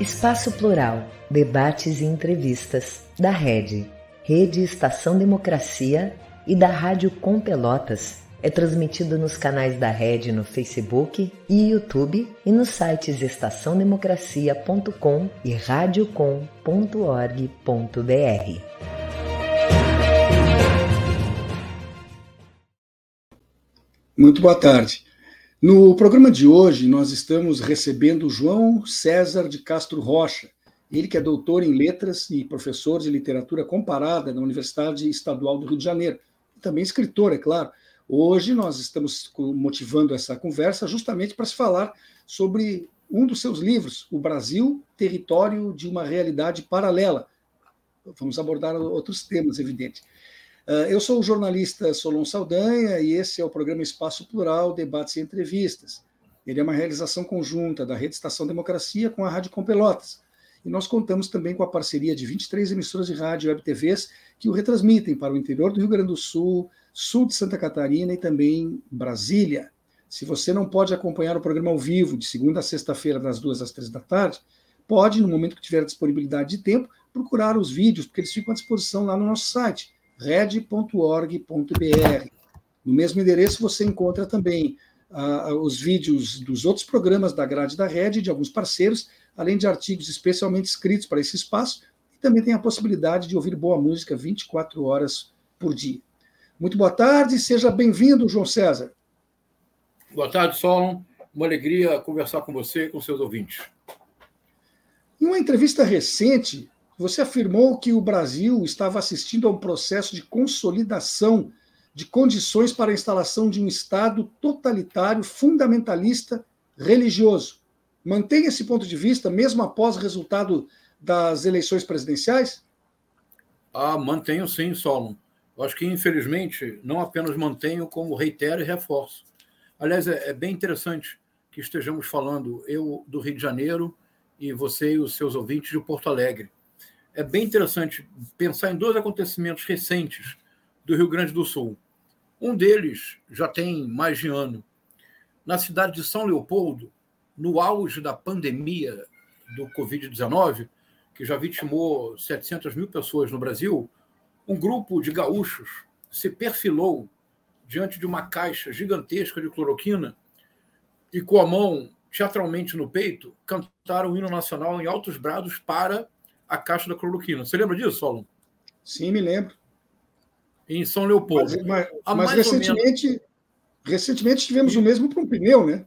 Espaço Plural, debates e entrevistas da Rede, Rede Estação Democracia e da Rádio Com Pelotas. É transmitido nos canais da Rede no Facebook e YouTube e nos sites estaçãodemocracia.com e radiocom.org.br. Muito boa tarde. No programa de hoje, nós estamos recebendo João César de Castro Rocha, ele que é doutor em letras e professor de literatura comparada na Universidade Estadual do Rio de Janeiro, também escritor, é claro. Hoje nós estamos motivando essa conversa justamente para se falar sobre um dos seus livros, O Brasil, Território de uma Realidade Paralela. Vamos abordar outros temas, evidente. Ah, eu sou o jornalista Solon Saldanha e esse é o programa Espaço Plural, Debates e Entrevistas. Ele é uma realização conjunta da Rede Estação Democracia com a Rádio Com Pelotas. E nós contamos também com a parceria de 23 emissoras de rádio e web TVs que o retransmitem para o interior do Rio Grande do Sul, sul de Santa Catarina e também Brasília. Se você não pode acompanhar o programa ao vivo, de segunda a sexta-feira, das duas às três da tarde, pode, no momento que tiver disponibilidade de tempo, procurar os vídeos, porque eles ficam à disposição lá no nosso site red.org.br. No mesmo endereço você encontra também uh, os vídeos dos outros programas da grade da Red, de alguns parceiros, além de artigos especialmente escritos para esse espaço, e também tem a possibilidade de ouvir boa música 24 horas por dia. Muito boa tarde, seja bem-vindo, João César. Boa tarde, Solon. Uma alegria conversar com você e com seus ouvintes. Em uma entrevista recente, você afirmou que o Brasil estava assistindo a um processo de consolidação de condições para a instalação de um Estado totalitário, fundamentalista, religioso. Mantém esse ponto de vista, mesmo após o resultado das eleições presidenciais? Ah, mantenho sim, Solon. Eu acho que, infelizmente, não apenas mantenho, como reitero e reforço. Aliás, é, é bem interessante que estejamos falando, eu do Rio de Janeiro e você e os seus ouvintes de Porto Alegre é bem interessante pensar em dois acontecimentos recentes do Rio Grande do Sul. Um deles já tem mais de ano. Na cidade de São Leopoldo, no auge da pandemia do Covid-19, que já vitimou 700 mil pessoas no Brasil, um grupo de gaúchos se perfilou diante de uma caixa gigantesca de cloroquina e, com a mão teatralmente no peito, cantaram o hino nacional em altos brados para a caixa da cloroquina. Você lembra disso, Solon? Sim, me lembro. Em São Leopoldo. Mas, mas, mas recentemente, menos... recentemente tivemos o mesmo para um pneu, né?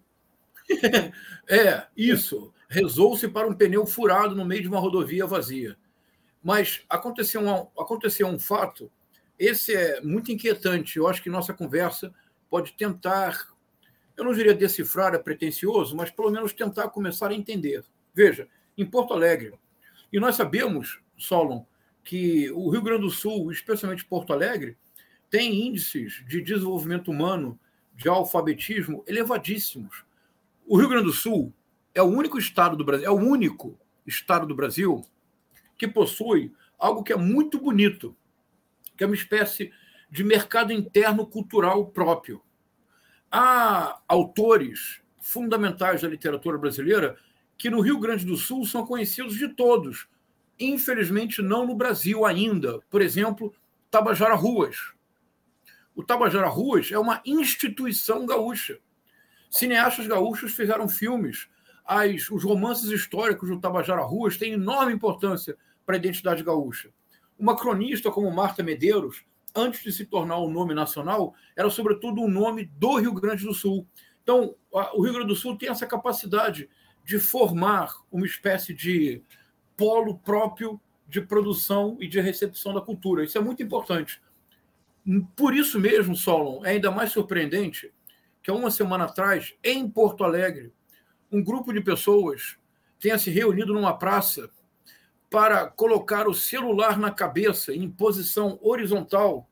é, isso. Rezou-se para um pneu furado no meio de uma rodovia vazia. Mas aconteceu um, aconteceu um fato, esse é muito inquietante. Eu acho que nossa conversa pode tentar, eu não diria decifrar, é pretencioso, mas pelo menos tentar começar a entender. Veja, em Porto Alegre, e nós sabemos, Solon, que o Rio Grande do Sul, especialmente Porto Alegre, tem índices de desenvolvimento humano, de alfabetismo elevadíssimos. O Rio Grande do Sul é o único estado do Brasil, é o único estado do Brasil que possui algo que é muito bonito, que é uma espécie de mercado interno cultural próprio. Há autores fundamentais da literatura brasileira que no Rio Grande do Sul são conhecidos de todos. Infelizmente, não no Brasil ainda. Por exemplo, Tabajara Ruas. O Tabajara Ruas é uma instituição gaúcha. Cineastas gaúchos fizeram filmes. As, os romances históricos do Tabajara Ruas têm enorme importância para a identidade gaúcha. Uma cronista como Marta Medeiros, antes de se tornar um nome nacional, era sobretudo um nome do Rio Grande do Sul. Então, o Rio Grande do Sul tem essa capacidade de formar uma espécie de polo próprio de produção e de recepção da cultura. Isso é muito importante. Por isso mesmo, Solon, é ainda mais surpreendente que há uma semana atrás, em Porto Alegre, um grupo de pessoas tenha se reunido numa praça para colocar o celular na cabeça em posição horizontal,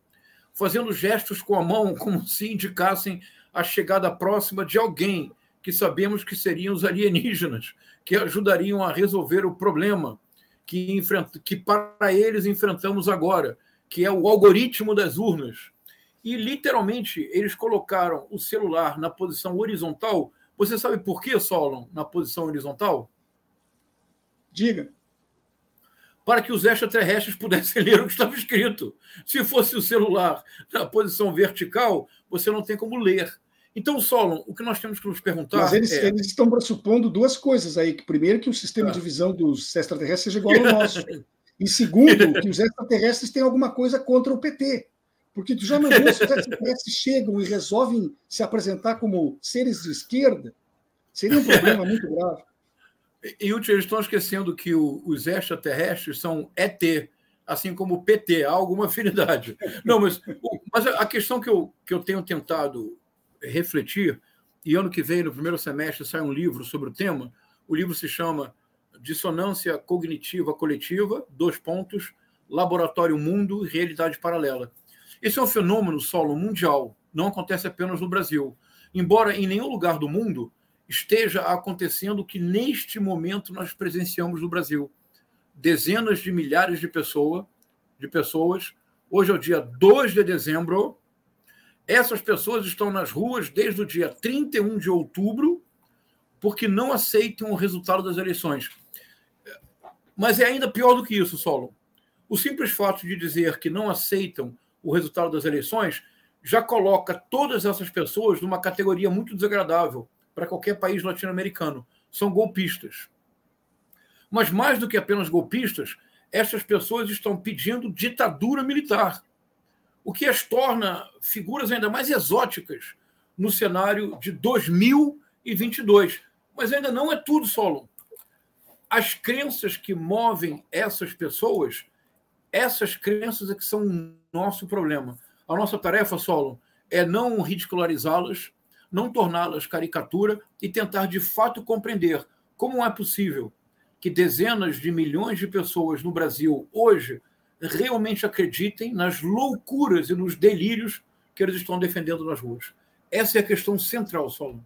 fazendo gestos com a mão como se indicassem a chegada próxima de alguém que sabemos que seriam os alienígenas, que ajudariam a resolver o problema que, que para eles enfrentamos agora, que é o algoritmo das urnas. E literalmente eles colocaram o celular na posição horizontal. Você sabe por que, Solon, na posição horizontal? Diga. Para que os extraterrestres pudessem ler o que estava escrito. Se fosse o celular na posição vertical, você não tem como ler. Então, Solon, o que nós temos que nos perguntar. Mas eles, é... eles estão pressupondo duas coisas aí. Que primeiro, que o sistema ah. de visão dos extraterrestres seja igual ao nosso. e segundo, que os extraterrestres têm alguma coisa contra o PT. Porque tu já viu se os extraterrestres chegam e resolvem se apresentar como seres de esquerda? Seria um problema muito grave. E, Uti, eles estão esquecendo que o, os extraterrestres são ET, assim como o PT, há alguma afinidade. Não, mas, mas a questão que eu, que eu tenho tentado refletir, e ano que vem, no primeiro semestre, sai um livro sobre o tema, o livro se chama Dissonância Cognitiva Coletiva, dois pontos, Laboratório Mundo e Realidade Paralela. Esse é um fenômeno solo mundial, não acontece apenas no Brasil. Embora em nenhum lugar do mundo esteja acontecendo o que neste momento nós presenciamos no Brasil. Dezenas de milhares de, pessoa, de pessoas, hoje é o dia 2 de dezembro, essas pessoas estão nas ruas desde o dia 31 de outubro, porque não aceitam o resultado das eleições. Mas é ainda pior do que isso, Solo. O simples fato de dizer que não aceitam o resultado das eleições já coloca todas essas pessoas numa categoria muito desagradável para qualquer país latino-americano. São golpistas. Mas mais do que apenas golpistas, essas pessoas estão pedindo ditadura militar, o que as torna figuras ainda mais exóticas no cenário de 2022. Mas ainda não é tudo, Solon. As crenças que movem essas pessoas, essas crenças é que são o nosso problema. A nossa tarefa, Solon, é não ridicularizá-las, não torná-las caricatura e tentar de fato compreender como é possível que dezenas de milhões de pessoas no Brasil hoje realmente acreditem nas loucuras e nos delírios que eles estão defendendo nas ruas. Essa é a questão central, Solon.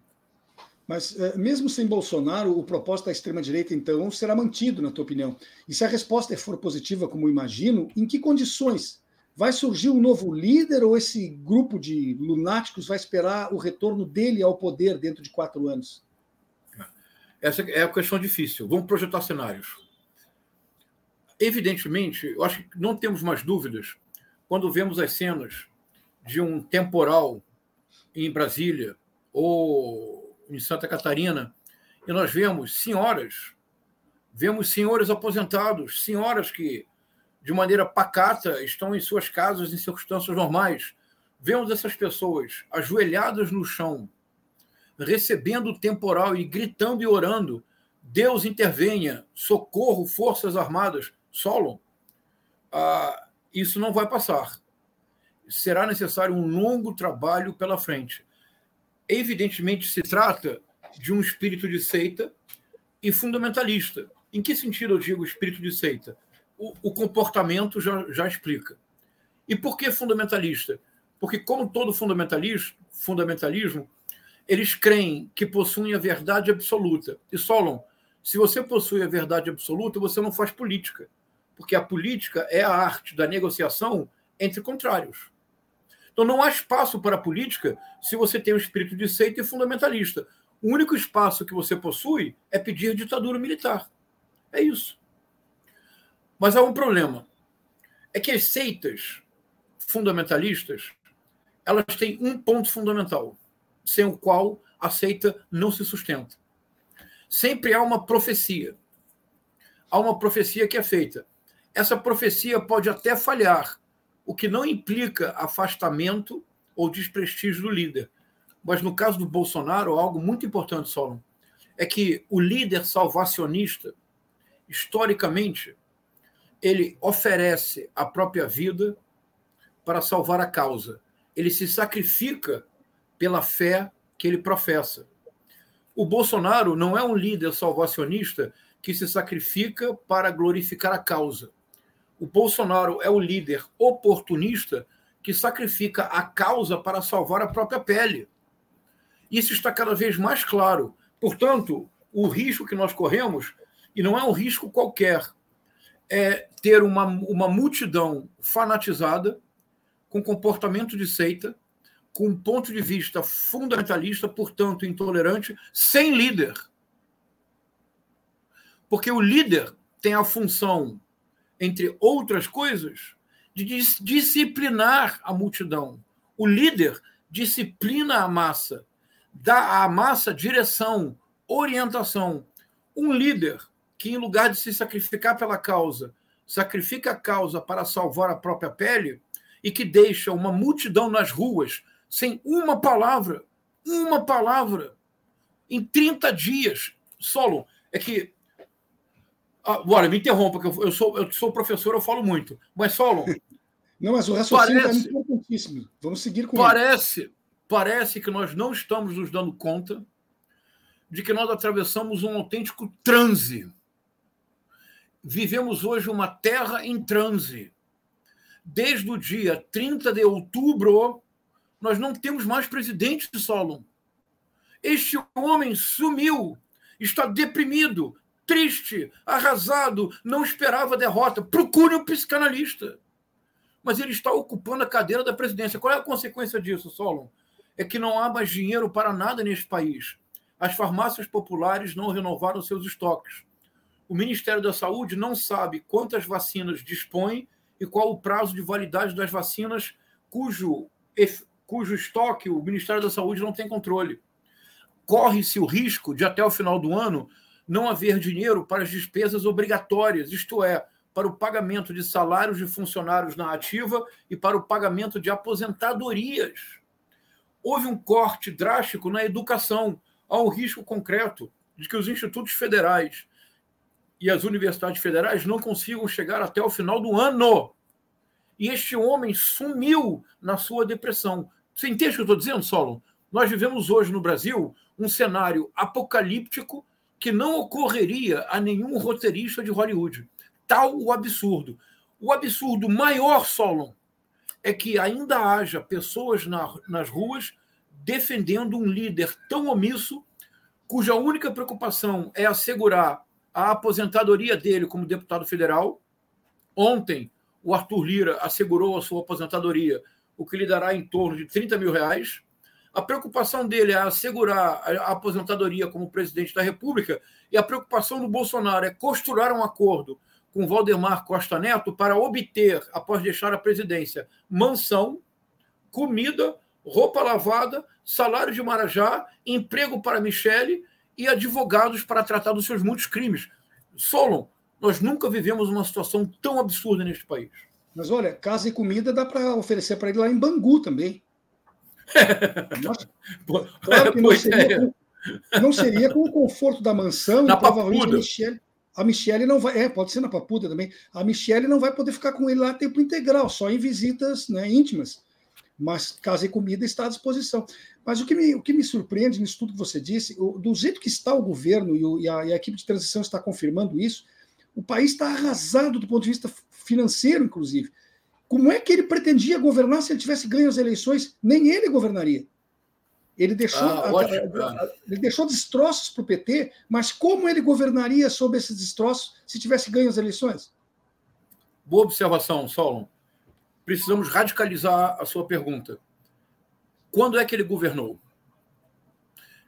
Mas, eh, mesmo sem Bolsonaro, o propósito da extrema-direita, então, será mantido, na tua opinião? E se a resposta for positiva, como imagino, em que condições Vai surgir um novo líder ou esse grupo de lunáticos vai esperar o retorno dele ao poder dentro de quatro anos? Essa é a questão difícil. Vamos projetar cenários. Evidentemente, eu acho que não temos mais dúvidas quando vemos as cenas de um temporal em Brasília ou em Santa Catarina e nós vemos senhoras, vemos senhores aposentados, senhoras que de maneira pacata, estão em suas casas em circunstâncias normais. Vemos essas pessoas ajoelhadas no chão, recebendo o temporal e gritando e orando: Deus intervenha, socorro, Forças Armadas. Solon, ah, isso não vai passar. Será necessário um longo trabalho pela frente. Evidentemente, se trata de um espírito de seita e fundamentalista. Em que sentido eu digo espírito de seita? o, o comportamento já, já explica. E por que fundamentalista? Porque, como todo fundamentalismo, fundamentalismo, eles creem que possuem a verdade absoluta. E Solon, se você possui a verdade absoluta, você não faz política. Porque a política é a arte da negociação entre contrários. Então não há espaço para a política se você tem um espírito de seita e fundamentalista. O único espaço que você possui é pedir ditadura militar. É isso. Mas há um problema. É que as seitas fundamentalistas elas têm um ponto fundamental, sem o qual a seita não se sustenta. Sempre há uma profecia. Há uma profecia que é feita. Essa profecia pode até falhar, o que não implica afastamento ou desprestígio do líder. Mas no caso do Bolsonaro, algo muito importante, Solon, é que o líder salvacionista, historicamente, ele oferece a própria vida para salvar a causa. Ele se sacrifica pela fé que ele professa. O Bolsonaro não é um líder salvacionista que se sacrifica para glorificar a causa. O Bolsonaro é o líder oportunista que sacrifica a causa para salvar a própria pele. Isso está cada vez mais claro. Portanto, o risco que nós corremos, e não é um risco qualquer, é ter uma, uma multidão fanatizada, com comportamento de seita, com um ponto de vista fundamentalista, portanto intolerante, sem líder. Porque o líder tem a função, entre outras coisas, de disciplinar a multidão. O líder disciplina a massa, dá à massa direção, orientação. Um líder que, em lugar de se sacrificar pela causa, sacrifica a causa para salvar a própria pele e que deixa uma multidão nas ruas sem uma palavra, uma palavra, em 30 dias. Solo, é que. Ah, bora, me interrompa, que eu, sou, eu sou professor, eu falo muito. Mas, Solo. Não, mas o raciocínio é parece, é importantíssimo. Vamos seguir com parece, ele. Parece que nós não estamos nos dando conta de que nós atravessamos um autêntico transe. Vivemos hoje uma terra em transe. Desde o dia 30 de outubro, nós não temos mais presidente de Solon. Este homem sumiu, está deprimido, triste, arrasado, não esperava derrota. Procure um psicanalista. Mas ele está ocupando a cadeira da presidência. Qual é a consequência disso, Solon? É que não há mais dinheiro para nada neste país. As farmácias populares não renovaram seus estoques. O Ministério da Saúde não sabe quantas vacinas dispõe e qual o prazo de validade das vacinas cujo cujo estoque o Ministério da Saúde não tem controle. Corre-se o risco de, até o final do ano, não haver dinheiro para as despesas obrigatórias, isto é, para o pagamento de salários de funcionários na ativa e para o pagamento de aposentadorias. Houve um corte drástico na educação. Há um risco concreto de que os institutos federais e as universidades federais não consigam chegar até o final do ano. E este homem sumiu na sua depressão. Você entende o que eu estou dizendo, Solon? Nós vivemos hoje no Brasil um cenário apocalíptico que não ocorreria a nenhum roteirista de Hollywood. Tal o absurdo. O absurdo maior, Solon, é que ainda haja pessoas na, nas ruas defendendo um líder tão omisso, cuja única preocupação é assegurar a aposentadoria dele como deputado federal. Ontem, o Arthur Lira assegurou a sua aposentadoria o que lhe dará em torno de 30 mil reais. A preocupação dele é assegurar a aposentadoria como presidente da República, e a preocupação do Bolsonaro é costurar um acordo com Valdemar Costa Neto para obter, após deixar a presidência, mansão, comida, roupa lavada, salário de Marajá, emprego para Michele e advogados para tratar dos seus muitos crimes. Solon, nós nunca vivemos uma situação tão absurda neste país. Mas olha, casa e comida dá para oferecer para ele lá em Bangu também. Claro que não seria, com, não seria com o conforto da mansão na provavelmente a Michelle, a Michelle não vai. É, pode ser na Papuda também. A Michelle não vai poder ficar com ele lá tempo integral, só em visitas né, íntimas. Mas casa e comida está à disposição. Mas o que me, o que me surpreende nisso tudo que você disse, o, do jeito que está o governo e, o, e, a, e a equipe de transição está confirmando isso, o país está arrasado do ponto de vista financeiro, inclusive. Como é que ele pretendia governar se ele tivesse ganho as eleições? Nem ele governaria. Ele deixou, ah, a, ele deixou destroços para o PT, mas como ele governaria sob esses destroços se tivesse ganho as eleições? Boa observação, Solon. Precisamos radicalizar a sua pergunta. Quando é que ele governou?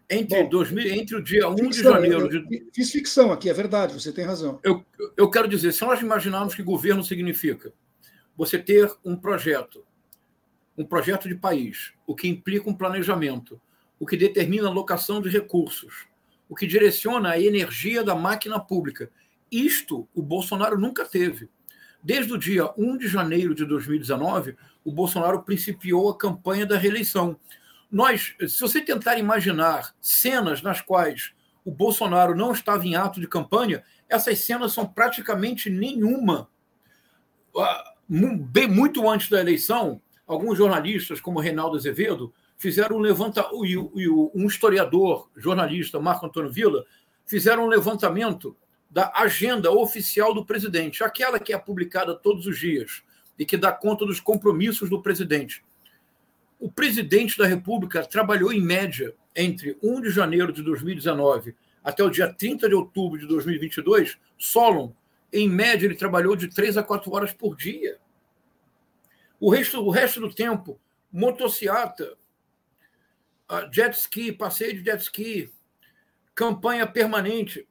Entre, Bom, 2000, entre o dia 1 ficção, de janeiro. De... Fiz ficção aqui, é verdade, você tem razão. Eu, eu quero dizer, se nós imaginarmos que governo significa você ter um projeto, um projeto de país, o que implica um planejamento, o que determina a alocação de recursos, o que direciona a energia da máquina pública. Isto o Bolsonaro nunca teve. Desde o dia 1 de janeiro de 2019, o Bolsonaro principiou a campanha da reeleição nós, se você tentar imaginar cenas nas quais o Bolsonaro não estava em ato de campanha, essas cenas são praticamente nenhuma. Ah, bem, muito antes da eleição, alguns jornalistas, como Reinaldo Azevedo, fizeram um levantamento, e um historiador, jornalista, Marco Antônio Villa, fizeram um levantamento da agenda oficial do presidente, aquela que é publicada todos os dias e que dá conta dos compromissos do presidente. O presidente da República trabalhou, em média, entre 1 de janeiro de 2019 até o dia 30 de outubro de 2022, Solon, em média, ele trabalhou de 3 a 4 horas por dia. O resto, o resto do tempo, motociata, jet ski, passeio de jet ski, campanha permanente.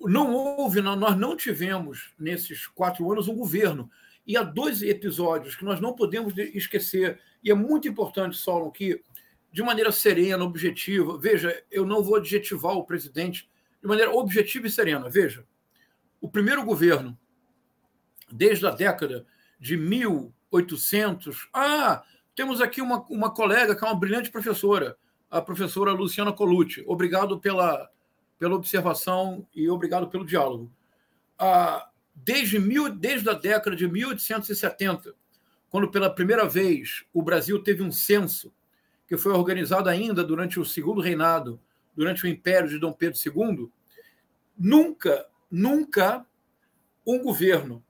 não houve, nós não tivemos nesses quatro anos um governo. E há dois episódios que nós não podemos esquecer, e é muito importante, Solon, que de maneira serena, objetiva, veja, eu não vou adjetivar o presidente de maneira objetiva e serena. Veja, o primeiro governo, desde a década de 1800. Ah, temos aqui uma, uma colega que é uma brilhante professora, a professora Luciana Colucci. Obrigado pela, pela observação e obrigado pelo diálogo. Ah, desde, mil, desde a década de 1870, quando pela primeira vez o Brasil teve um censo, que foi organizado ainda durante o segundo reinado, durante o império de Dom Pedro II, nunca, nunca um governo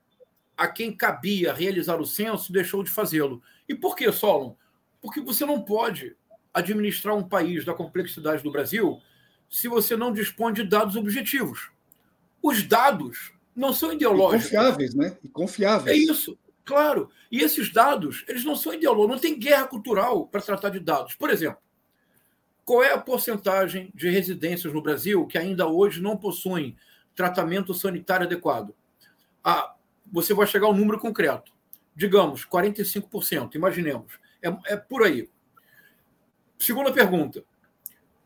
a quem cabia realizar o censo deixou de fazê-lo. E por que, Solon? Porque você não pode administrar um país da complexidade do Brasil se você não dispõe de dados objetivos. Os dados não são ideológicos. E confiáveis, né? E confiáveis. É isso, claro. E esses dados, eles não são ideológicos. Não tem guerra cultural para tratar de dados. Por exemplo, qual é a porcentagem de residências no Brasil que ainda hoje não possuem tratamento sanitário adequado? Ah, você vai chegar ao número concreto. Digamos, 45%, imaginemos. É, é por aí. Segunda pergunta.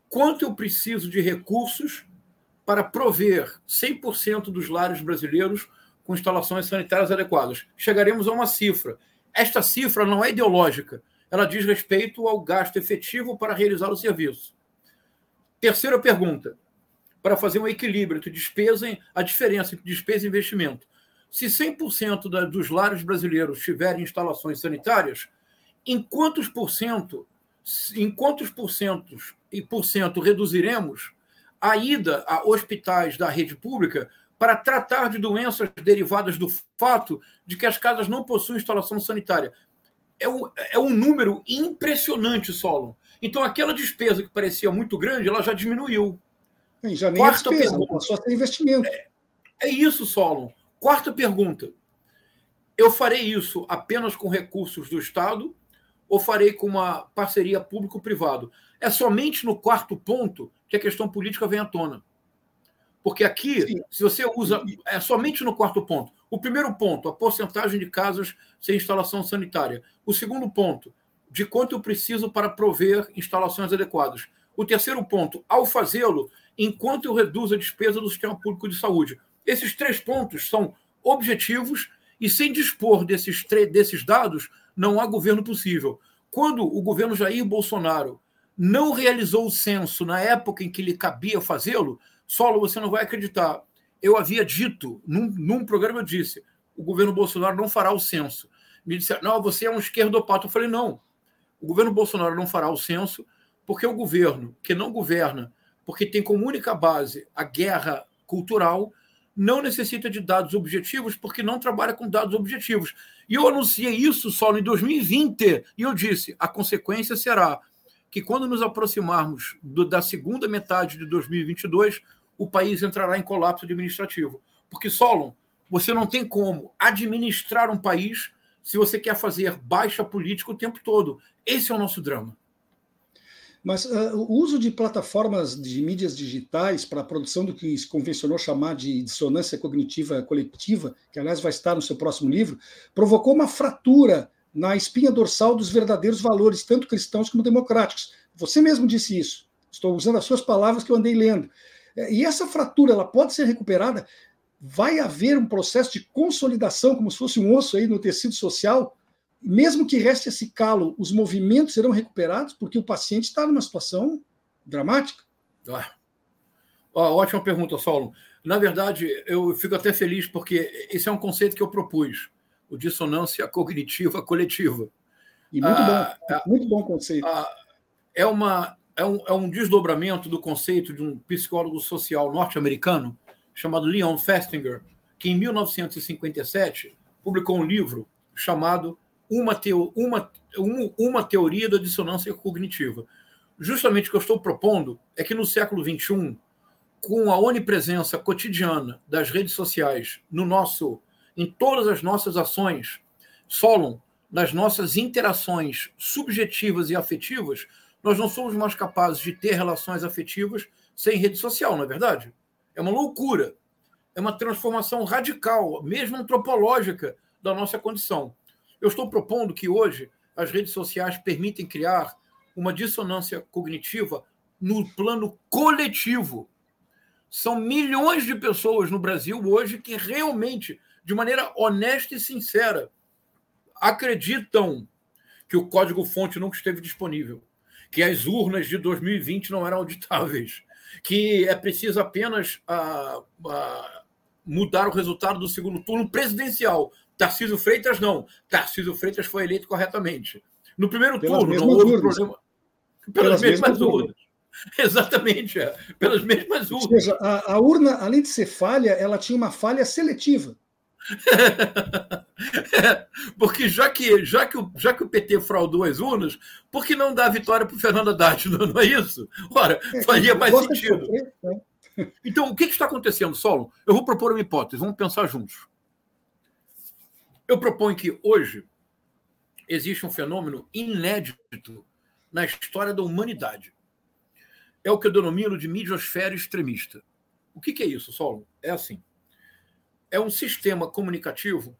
Quanto eu preciso de recursos para prover 100% dos lares brasileiros com instalações sanitárias adequadas? Chegaremos a uma cifra. Esta cifra não é ideológica, ela diz respeito ao gasto efetivo para realizar o serviço. Terceira pergunta, para fazer um equilíbrio entre despesa, a diferença entre despesa e investimento. Se 100% da, dos lares brasileiros tiverem instalações sanitárias, em quantos por cento, em quantos por cento, e por cento reduziremos a ida a hospitais da rede pública para tratar de doenças derivadas do fato de que as casas não possuem instalação sanitária? É um, é um número impressionante, Solon. Então, aquela despesa que parecia muito grande, ela já diminuiu. Já nem Quarta é despesa, pergunta, só tem investimento. É, é isso, Solon. Quarta pergunta: eu farei isso apenas com recursos do Estado ou farei com uma parceria público-privado? É somente no quarto ponto que a questão política vem à tona. Porque aqui, Sim. se você usa. É somente no quarto ponto. O primeiro ponto, a porcentagem de casas sem instalação sanitária. O segundo ponto, de quanto eu preciso para prover instalações adequadas. O terceiro ponto, ao fazê-lo, enquanto eu reduzo a despesa do sistema público de saúde. Esses três pontos são objetivos e sem dispor desses, desses dados, não há governo possível. Quando o governo Jair Bolsonaro não realizou o censo na época em que lhe cabia fazê-lo, Solo, você não vai acreditar. Eu havia dito, num, num programa eu disse, o governo Bolsonaro não fará o censo. Me disseram, não, você é um esquerdopata. Eu falei, não, o governo Bolsonaro não fará o censo porque o governo que não governa, porque tem como única base a guerra cultural, não necessita de dados objetivos porque não trabalha com dados objetivos. E eu anunciei isso só em 2020 e eu disse: a consequência será que quando nos aproximarmos do, da segunda metade de 2022, o país entrará em colapso administrativo. Porque, Solon, você não tem como administrar um país se você quer fazer baixa política o tempo todo. Esse é o nosso drama. Mas uh, o uso de plataformas de mídias digitais para a produção do que se convencionou chamar de dissonância cognitiva coletiva, que aliás vai estar no seu próximo livro, provocou uma fratura na espinha dorsal dos verdadeiros valores, tanto cristãos como democráticos. Você mesmo disse isso. Estou usando as suas palavras que eu andei lendo. É, e essa fratura, ela pode ser recuperada? Vai haver um processo de consolidação, como se fosse um osso aí no tecido social, mesmo que reste esse calo, os movimentos serão recuperados, porque o paciente está numa situação dramática? Ah. ótima pergunta, Saulo. Na verdade, eu fico até feliz porque esse é um conceito que eu propus, o dissonância cognitiva coletiva. E muito ah, bom, é muito bom conceito. Ah, é, uma, é, um, é um desdobramento do conceito de um psicólogo social norte-americano chamado Leon Festinger, que em 1957 publicou um livro chamado uma, teo, uma, uma teoria da dissonância cognitiva. Justamente o que eu estou propondo é que no século XXI, com a onipresença cotidiana das redes sociais no nosso, em todas as nossas ações, Solon, nas nossas interações subjetivas e afetivas, nós não somos mais capazes de ter relações afetivas sem rede social, não é verdade? É uma loucura. é uma transformação radical, mesmo antropológica, da nossa condição. Eu estou propondo que hoje as redes sociais permitem criar uma dissonância cognitiva no plano coletivo. São milhões de pessoas no Brasil hoje que realmente, de maneira honesta e sincera, acreditam que o código-fonte nunca esteve disponível, que as urnas de 2020 não eram auditáveis, que é preciso apenas uh, uh, mudar o resultado do segundo turno presidencial. Tarcísio Freitas não. Tarcísio Freitas foi eleito corretamente. No primeiro Pelas turno, não houve urnas. problema. Pelas, Pelas mesmas, mesmas urnas. urnas. Exatamente, é. pelas mesmas urnas. Ou seja, a, a urna, além de ser falha, ela tinha uma falha seletiva. Porque já que, já, que o, já que o PT fraudou as urnas, por que não a vitória para o Fernando Haddad? Não, não, é isso? Ora, é, faria mais sentido. Né? Então, o que, que está acontecendo, Solo? Eu vou propor uma hipótese, vamos pensar juntos. Eu proponho que hoje existe um fenômeno inédito na história da humanidade. É o que eu denomino de midiosfera extremista. O que, é isso, Solo? É assim é um sistema comunicativo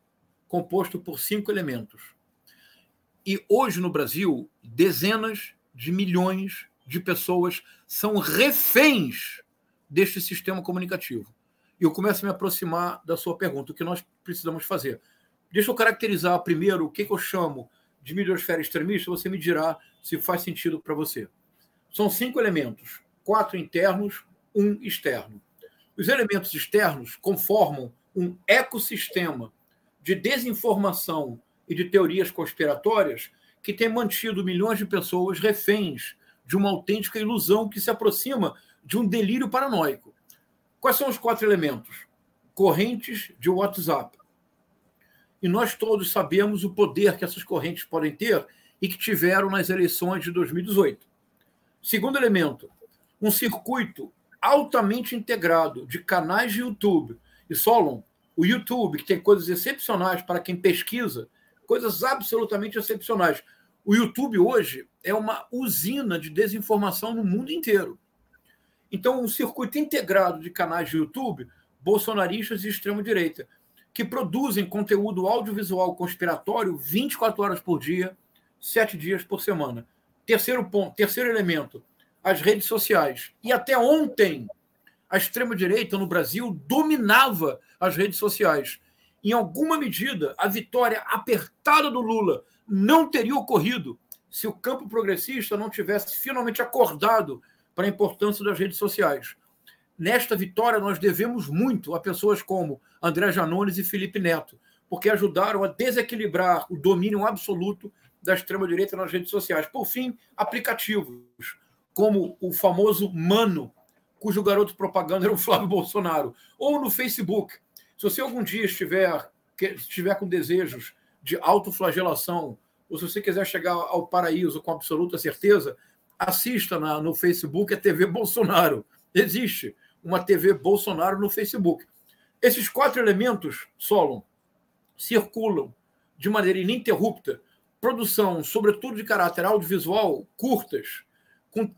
composto por cinco elementos. E hoje no Brasil, dezenas de milhões de pessoas são reféns deste sistema comunicativo. E eu começo a me aproximar da sua pergunta, o que nós precisamos fazer. Deixa eu caracterizar primeiro o que, eu chamo de midiosfera extremista, você me dirá se faz sentido para você. São cinco elementos, quatro internos, um externo. Os elementos externos conformam um ecossistema de desinformação e de teorias conspiratórias que tem mantido milhões de pessoas reféns de uma autêntica ilusão que se aproxima de um delírio paranoico. Quais são os quatro elementos? Correntes de WhatsApp. E nós todos sabemos o poder que essas correntes podem ter e que tiveram nas eleições de 2018. Segundo elemento, um circuito altamente integrado de canais de YouTube e Solon, o YouTube, que tem coisas excepcionais para quem pesquisa, coisas absolutamente excepcionais. O YouTube hoje é uma usina de desinformação no mundo inteiro. Então, um circuito integrado de canais de YouTube, bolsonaristas e extrema-direita, que produzem conteúdo audiovisual conspiratório 24 horas por dia, sete dias por semana. Terceiro ponto, terceiro elemento, as redes sociais. E até ontem, a extrema-direita no Brasil dominava as redes sociais. Em alguma medida, a vitória apertada do Lula não teria ocorrido se o campo progressista não tivesse finalmente acordado para a importância das redes sociais. Nesta vitória, nós devemos muito a pessoas como André Janones e Felipe Neto, porque ajudaram a desequilibrar o domínio absoluto da extrema-direita nas redes sociais. Por fim, aplicativos, como o famoso Mano, cujo garoto propaganda era o Flávio Bolsonaro, ou no Facebook. Se você algum dia estiver, estiver com desejos de autoflagelação, ou se você quiser chegar ao paraíso com absoluta certeza, assista na, no Facebook a TV Bolsonaro. Existe uma TV Bolsonaro no Facebook. Esses quatro elementos, Solon, circulam de maneira ininterrupta, produção, sobretudo de caráter audiovisual, curtas, com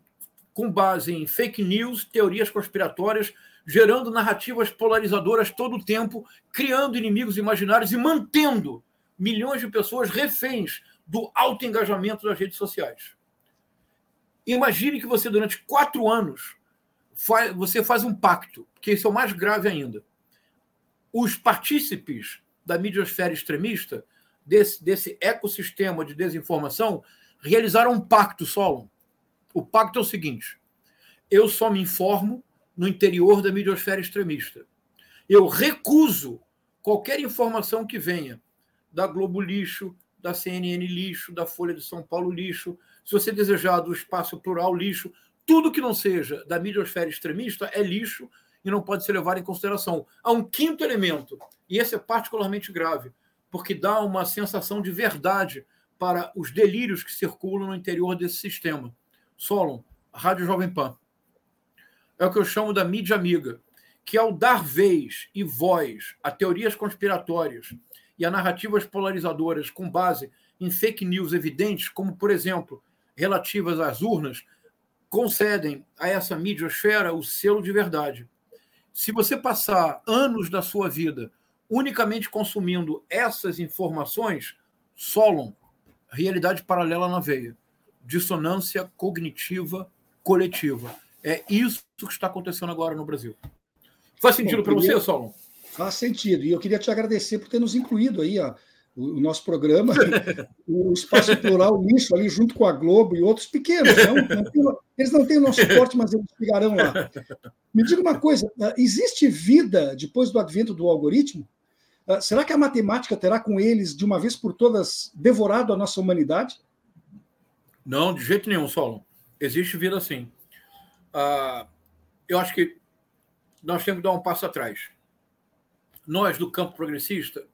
com base em fake news, teorias conspiratórias, gerando narrativas polarizadoras todo o tempo, criando inimigos imaginários e mantendo milhões de pessoas reféns do alto engajamento das redes sociais. Imagine que você, durante quatro anos, você faz um pacto, que isso é o mais grave ainda. Os partícipes da midiosfera extremista, desse, desse ecossistema de desinformação, realizaram um pacto, Solon, o pacto é o seguinte: eu só me informo no interior da midiosfera extremista. Eu recuso qualquer informação que venha da Globo Lixo, da CNN Lixo, da Folha de São Paulo Lixo, se você desejar do Espaço Plural Lixo, tudo que não seja da midiosfera extremista é lixo e não pode ser levado em consideração. Há um quinto elemento, e esse é particularmente grave, porque dá uma sensação de verdade para os delírios que circulam no interior desse sistema. Solon, Rádio Jovem Pan. É o que eu chamo da mídia amiga, que ao dar vez e voz a teorias conspiratórias e a narrativas polarizadoras com base em fake news evidentes, como, por exemplo, relativas às urnas, concedem a essa midiosfera o selo de verdade. Se você passar anos da sua vida unicamente consumindo essas informações, Solon, realidade paralela na veia, dissonância cognitiva coletiva. É isso que está acontecendo agora no Brasil. Faz sentido para você, Solon? Faz sentido. E eu queria te agradecer por ter nos incluído aí, ó, o, nosso programa, o Espaço Plural Nisso, ali junto com a Globo e outros pequenos. Não, não tem, eles não têm o nosso suporte, mas eles chegarão lá. Me diga uma coisa: ah, existe vida depois do advento do algoritmo? Ah, será que a matemática terá com eles, de uma vez por todas, devorado a nossa humanidade? Não, de jeito nenhum, Solon. Existe vida sim. Uh, eu acho que nós temos que dar um passo atrás. Nós, do campo progressista,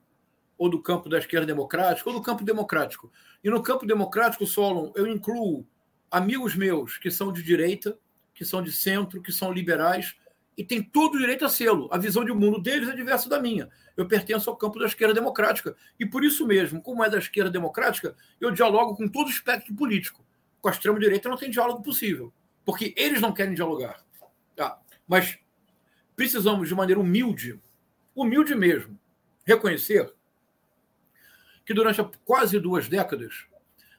ou do campo da esquerda democrática, ou do campo democrático. E no campo democrático, Solon, eu incluo amigos meus que são de direita, que são de centro, que são liberais, e têm todo o direito a sê-lo. A visão de mundo deles é diversa da minha. Eu pertenço ao campo da esquerda democrática. E por isso mesmo, como é da esquerda democrática, eu dialogo com todo o espectro político. Com a extrema-direita não tem diálogo possível, porque eles não querem dialogar. Tá? Mas precisamos, de maneira humilde, humilde mesmo, reconhecer que durante quase duas décadas,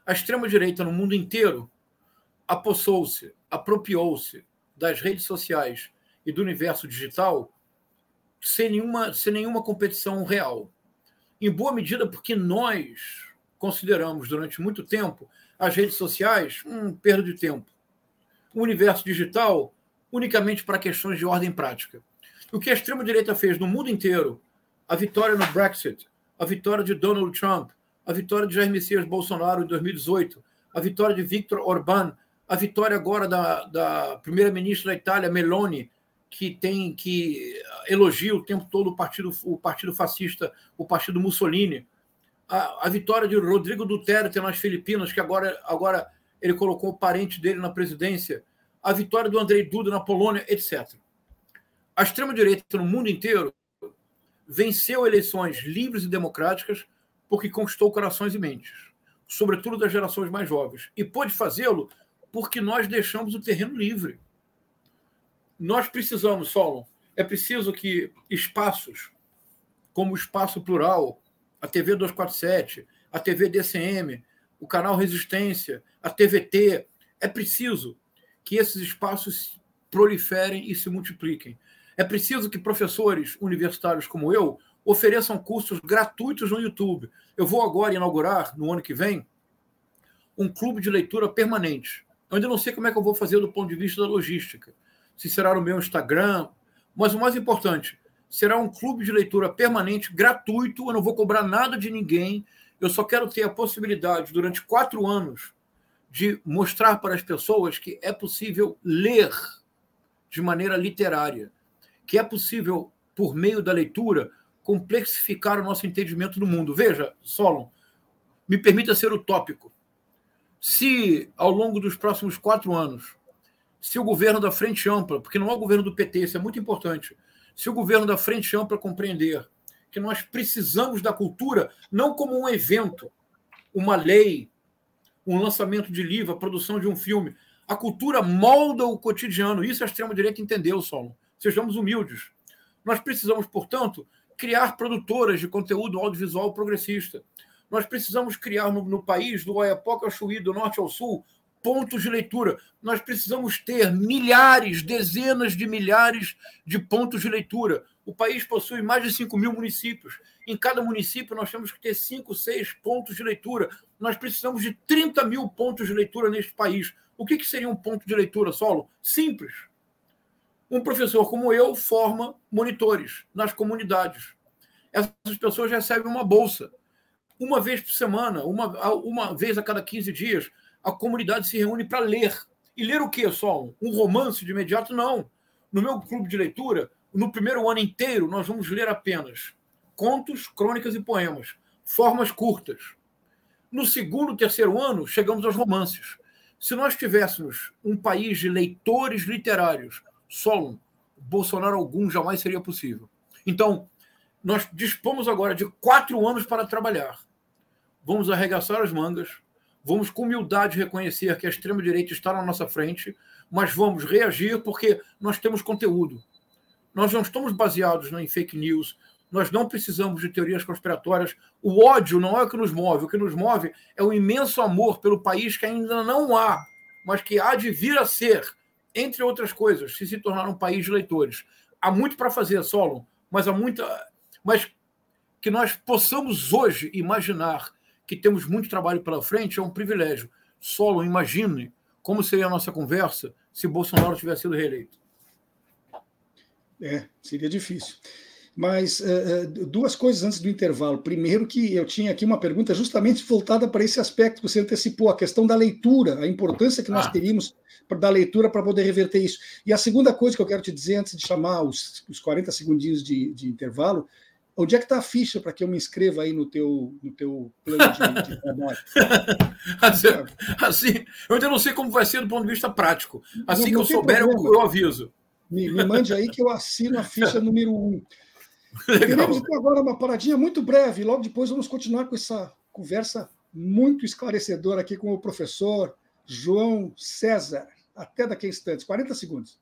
a extrema-direita no mundo inteiro apossou-se, apropriou-se das redes sociais e do universo digital sem nenhuma, sem nenhuma competição real. Em boa medida porque nós consideramos durante muito tempo as redes sociais um perda de tempo. O universo digital unicamente para questões de ordem prática. O que a extrema-direita fez no mundo inteiro, a vitória no Brexit, a vitória de Donald Trump, a vitória de Jair Messias Bolsonaro em 2018, a vitória de Viktor Orbán, a vitória agora da, da primeira-ministra da Itália, Meloni, que tem que elogia o tempo todo o partido, o partido fascista, o partido Mussolini, a, a vitória de Rodrigo Duterte nas Filipinas, que agora, agora ele colocou o parente dele na presidência, a vitória do Andrei Duda na Polônia, etc. A extrema-direita no mundo inteiro venceu eleições livres e democráticas porque conquistou corações e mentes, sobretudo das gerações mais jovens. E pôde fazê-lo porque nós deixamos o terreno livre. Nós precisamos, Solon, é preciso que espaços como o Espaço Plural, a TV 247, a TV DCM, o canal Resistência, a TVT, é preciso que esses espaços proliferem e se multipliquem. É preciso que professores universitários como eu ofereçam cursos gratuitos no YouTube. Eu vou agora inaugurar, no ano que vem, um clube de leitura permanente. Ainda não sei como é que eu vou fazer do ponto de vista da logística. Se será no meu Instagram, mas o mais importante, será um clube de leitura permanente, gratuito. Eu não vou cobrar nada de ninguém. Eu só quero ter a possibilidade, durante quatro anos, de mostrar para as pessoas que é possível ler de maneira literária, que é possível, por meio da leitura, complexificar o nosso entendimento do mundo. Veja, Solon, me permita ser utópico. Se, ao longo dos próximos quatro anos, se o governo da Frente Ampla, porque não é o governo do PT, isso é muito importante, se o governo da Frente Ampla compreender que nós precisamos da cultura não como um evento, uma lei, um lançamento de livro, a produção de um filme. A cultura molda o cotidiano. Isso a extrema-direita entendeu, Solon. Sejamos humildes. Nós precisamos, portanto, criar produtoras de conteúdo audiovisual progressista. Nós precisamos criar no, no país, do Oiapoque ao Chuí, do norte ao sul, pontos de leitura. Nós precisamos ter milhares, dezenas de milhares de pontos de leitura. O país possui mais de 5 mil municípios. Em cada município, nós temos que ter 5, 6 pontos de leitura. Nós precisamos de 30 mil pontos de leitura neste país. O que, que seria um ponto de leitura solo? Simples. Um professor como eu forma monitores nas comunidades. Essas pessoas recebem uma bolsa. Uma vez por semana, uma, uma vez a cada 15 dias, a comunidade se reúne para ler. E ler o quê, só? Um romance de imediato? Não. No meu clube de leitura, no primeiro ano inteiro, nós vamos ler apenas contos, crônicas e poemas, formas curtas. No segundo, terceiro ano, chegamos aos romances. Se nós tivéssemos um país de leitores literários, solo, Bolsonaro algum jamais seria possível. Então, nós dispomos agora de quatro anos para trabalhar. Vamos arregaçar as mangas, vamos com humildade reconhecer que a extrema-direita está na nossa frente, mas vamos reagir porque nós temos conteúdo. Nós não estamos baseados em fake news, nós não precisamos de teorias conspiratórias. O ódio não é o que nos move. O que nos move é o imenso amor pelo país que ainda não há, mas que há de vir a ser, entre outras coisas, se se tornar um país de leitores. Há muito para fazer, Solon, mas há muita. Mas que nós possamos hoje imaginar que temos muito trabalho pela frente é um privilégio. Solon, imagine como seria a nossa conversa se Bolsonaro tivesse sido reeleito. É, seria difícil. Mas uh, duas coisas antes do intervalo. Primeiro, que eu tinha aqui uma pergunta justamente voltada para esse aspecto que você antecipou, a questão da leitura, a importância que nós ah. teríamos da leitura para poder reverter isso. E a segunda coisa que eu quero te dizer, antes de chamar os, os 40 segundinhos de, de intervalo, onde é que está a ficha para que eu me inscreva aí no teu, no teu plano de, de trabalho? assim, assim, eu ainda não sei como vai ser do ponto de vista prático. Assim não, que eu souber, eu, eu, aviso. Me, me, mande aí que eu assino a ficha número um. Queremos então agora uma paradinha muito breve. Logo depois vamos continuar com essa conversa muito esclarecedora aqui com o professor João César. Até daqui a instantes, 40 segundos.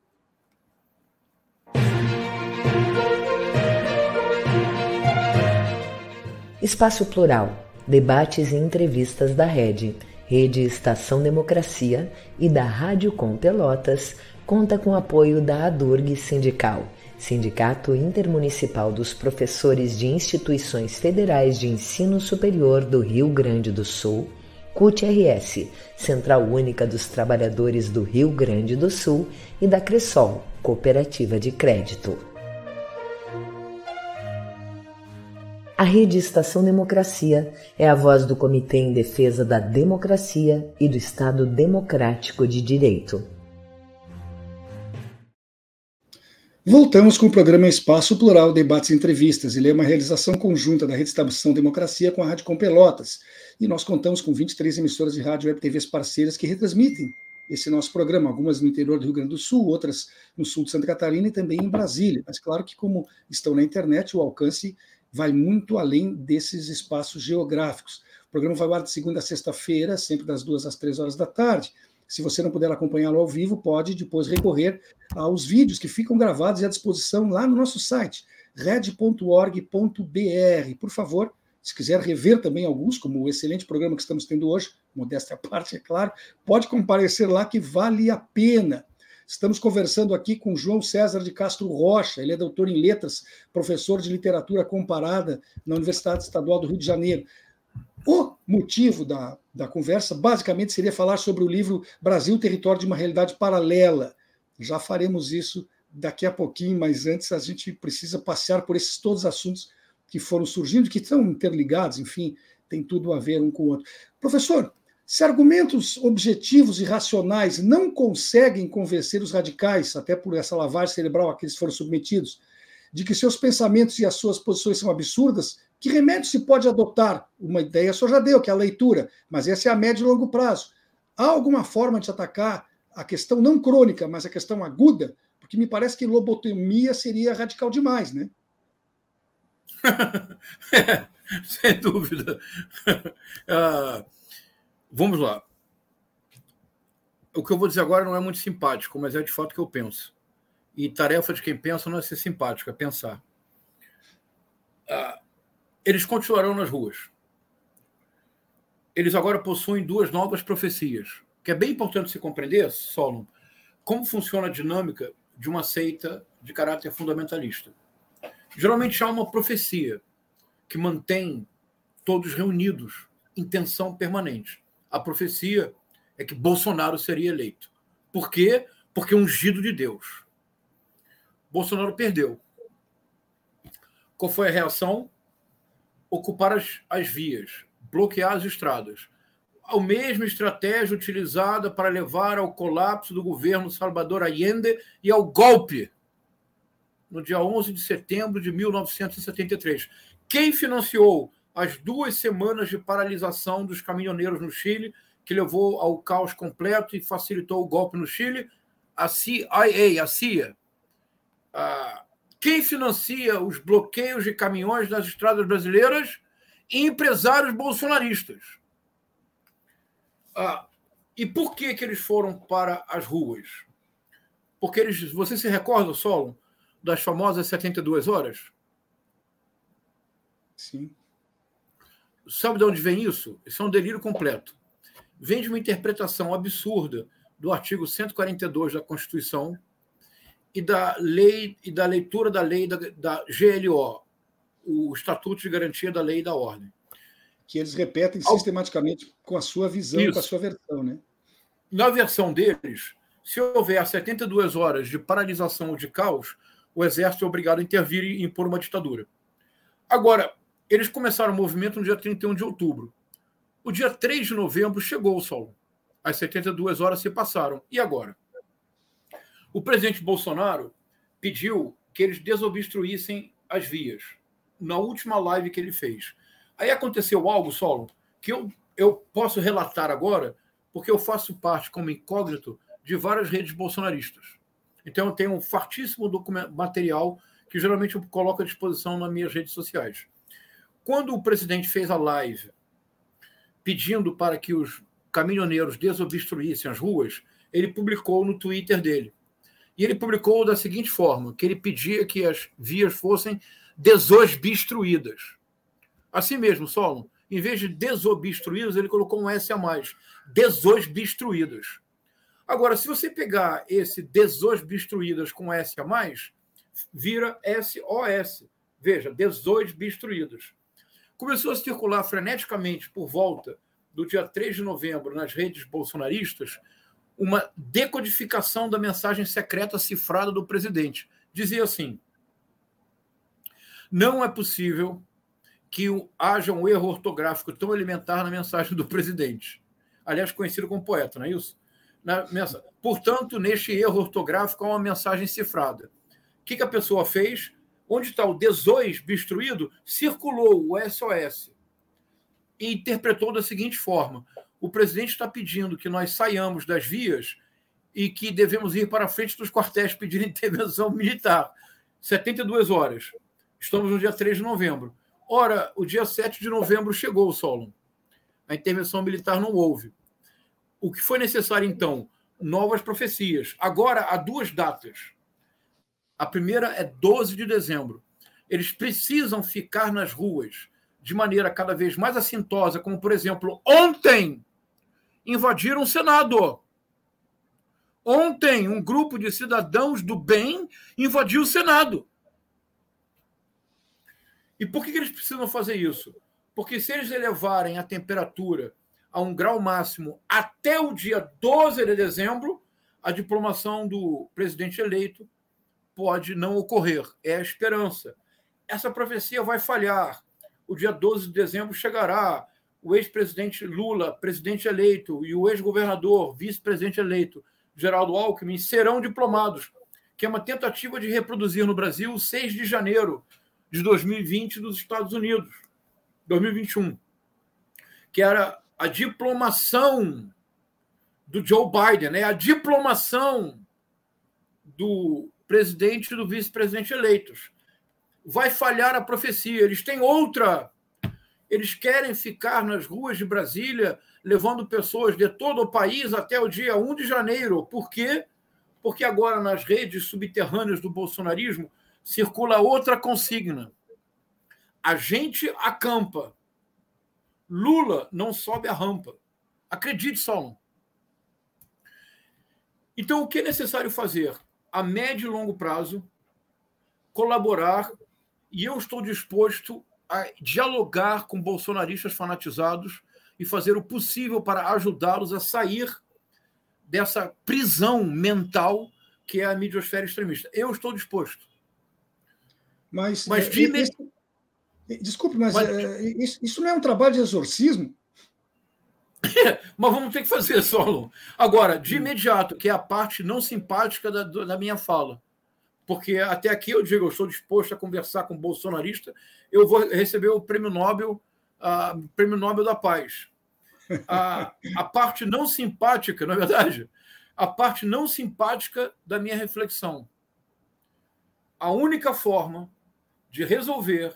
Espaço Plural, debates e entrevistas da Rede, Rede Estação Democracia e da Rádio Com Pelotas, conta com apoio da ADURG Sindical, Sindicato Intermunicipal dos Professores de Instituições Federais de Ensino Superior do Rio Grande do Sul, CUT-RS, Central Única dos Trabalhadores do Rio Grande do Sul e da Cressol, Cooperativa de Crédito. A Rede Estação Democracia é a voz do Comitê em Defesa da Democracia e do Estado Democrático de Direito. Voltamos com o programa Espaço Plural, Debates e Entrevistas. Ele é uma realização conjunta da Rede Estação Democracia com a Rádio Com Pelotas. E nós contamos com 23 emissoras de rádio e web TVs parceiras que retransmitem esse nosso programa, algumas no interior do Rio Grande do Sul, outras no sul de Santa Catarina e também em Brasília. Mas claro que, como estão na internet, o alcance vai muito além desses espaços geográficos. O programa vai ao ar de segunda a sexta-feira, sempre das duas às três horas da tarde. Se você não puder acompanhá-lo ao vivo, pode depois recorrer aos vídeos que ficam gravados e à disposição lá no nosso site, red.org.br. Por favor, se quiser rever também alguns, como o excelente programa que estamos tendo hoje, modéstia à parte, é claro, pode comparecer lá que vale a pena. Estamos conversando aqui com João César de Castro Rocha, ele é doutor em letras, professor de literatura comparada na Universidade Estadual do Rio de Janeiro. O motivo da, da conversa, basicamente, seria falar sobre o livro Brasil, Território de uma Realidade Paralela. Já faremos isso daqui a pouquinho, mas antes a gente precisa passear por esses todos os assuntos que foram surgindo, que estão interligados, enfim, tem tudo a ver um com o outro. Professor, se argumentos objetivos e racionais não conseguem convencer os radicais, até por essa lavagem cerebral a que eles foram submetidos, de que seus pensamentos e as suas posições são absurdas, que remédio se pode adotar? Uma ideia só já deu, que é a leitura, mas essa é a médio e longo prazo. Há alguma forma de atacar a questão não crônica, mas a questão aguda? Porque me parece que lobotomia seria radical demais, né? é, sem dúvida. Uh Vamos lá. O que eu vou dizer agora não é muito simpático, mas é de fato o que eu penso. E tarefa de quem pensa não é ser simpático, é pensar. Ah, eles continuarão nas ruas. Eles agora possuem duas novas profecias, que é bem importante se compreender, Solon, como funciona a dinâmica de uma seita de caráter fundamentalista. Geralmente há uma profecia que mantém todos reunidos em tensão permanente a profecia é que Bolsonaro seria eleito. Por quê? Porque ungido de Deus. Bolsonaro perdeu. Qual foi a reação? Ocupar as, as vias, bloquear as estradas. A mesma estratégia utilizada para levar ao colapso do governo Salvador Allende e ao golpe no dia 11 de setembro de 1973. Quem financiou as duas semanas de paralisação dos caminhoneiros no Chile, que levou ao caos completo e facilitou o golpe no Chile, a CIA, a CIA. Ah, quem financia os bloqueios de caminhões nas estradas brasileiras? Empresários bolsonaristas. Ah, e por que, que eles foram para as ruas? Porque eles, você se recorda, Solon? das famosas 72 horas? Sim. Sabe de onde vem isso? Isso é um delírio completo. Vem de uma interpretação absurda do artigo 142 da Constituição e da lei e da leitura da lei da, da GLO, o Estatuto de Garantia da Lei e da Ordem. Que eles repetem sistematicamente com a sua visão, Isso. com a sua versão, né? Na versão deles, se houver 72 horas de paralisação ou de caos, o exército é obrigado a intervir e impor uma ditadura. Agora, eles começaram o movimento no dia 31 de outubro. O dia 3 de novembro chegou o sol. As 72 horas se passaram. E agora? O presidente Bolsonaro pediu que eles desobstruíssem as vias na última live que ele fez. Aí aconteceu algo, Solo, que eu, eu posso relatar agora, porque eu faço parte, como incógnito, de várias redes bolsonaristas. Então eu tenho um fartíssimo material que geralmente eu coloco à disposição nas minhas redes sociais. Quando o presidente fez a live pedindo para que os caminhoneiros desobstruíssem as ruas, ele publicou no Twitter dele. E ele publicou da seguinte forma: que ele pedia que as vias fossem desobstruídas. Assim mesmo, Solon, em vez de desobstruídas, ele colocou um S a mais. Desobstruídas. Agora, se você pegar esse desobstruídas com S a mais, vira SOS. Veja, desobstruídas. Começou a circular freneticamente por volta do dia 3 de novembro nas redes bolsonaristas uma decodificação da mensagem secreta cifrada do presidente. Dizia assim: não é possível que haja um erro ortográfico tão elementar na mensagem do presidente. Aliás, conhecido como poeta, não é isso? Na, portanto, neste erro ortográfico há uma mensagem cifrada. O que, que a pessoa fez? Onde está o 18 destruído, circulou o SOS e interpretou da seguinte forma: o presidente está pedindo que nós saiamos das vias e que devemos ir para a frente dos quartéis pedir intervenção militar. 72 horas. Estamos no dia 3 de novembro. Ora, o dia 7 de novembro chegou, Solon. A intervenção militar não houve. O que foi necessário, então? Novas profecias. Agora, há duas datas. A primeira é 12 de dezembro. Eles precisam ficar nas ruas de maneira cada vez mais assintosa, como, por exemplo, ontem invadiram o Senado. Ontem, um grupo de cidadãos do bem invadiu o Senado. E por que, eles precisam fazer isso? Porque se eles elevarem a temperatura a um grau máximo até o dia 12 de dezembro, a diplomação do presidente eleito pode não ocorrer. É a esperança. Essa profecia vai falhar. O dia 12 de dezembro chegará o ex-presidente Lula, presidente eleito, e o ex-governador, vice-presidente eleito, Geraldo Alckmin, serão diplomados, que é uma tentativa de reproduzir no Brasil o 6 de janeiro de 2020 dos Estados Unidos, 2021, que era a diplomação do Joe Biden, né? a diplomação do presidente e do vice-presidente eleitos. Vai falhar a profecia. Eles têm outra eles querem ficar nas ruas de Brasília, levando pessoas de todo o país até o dia 1 de janeiro. Por quê? Porque agora nas redes subterrâneas do bolsonarismo circula outra consigna. A gente acampa. Lula não sobe a rampa. Acredite, Solon. Então, o que é necessário fazer? A médio e longo prazo, colaborar, e eu estou disposto a dialogar com bolsonaristas fanatizados e fazer o possível para ajudá-los a sair dessa prisão mental que é a midiosfera extremista. Eu estou disposto. Mas, mas é, de... desculpe, mas, mas... É, isso, isso, não é um trabalho de exorcismo? mas vamos ter que fazer, Solon. Agora, de hum. imediato, que é a parte não simpática da, da minha fala porque até aqui eu digo, eu estou disposto a conversar com bolsonarista, eu vou receber o prêmio Nobel, uh, prêmio Nobel da Paz. A, a parte não simpática, na é verdade, a parte não simpática da minha reflexão. A única forma de resolver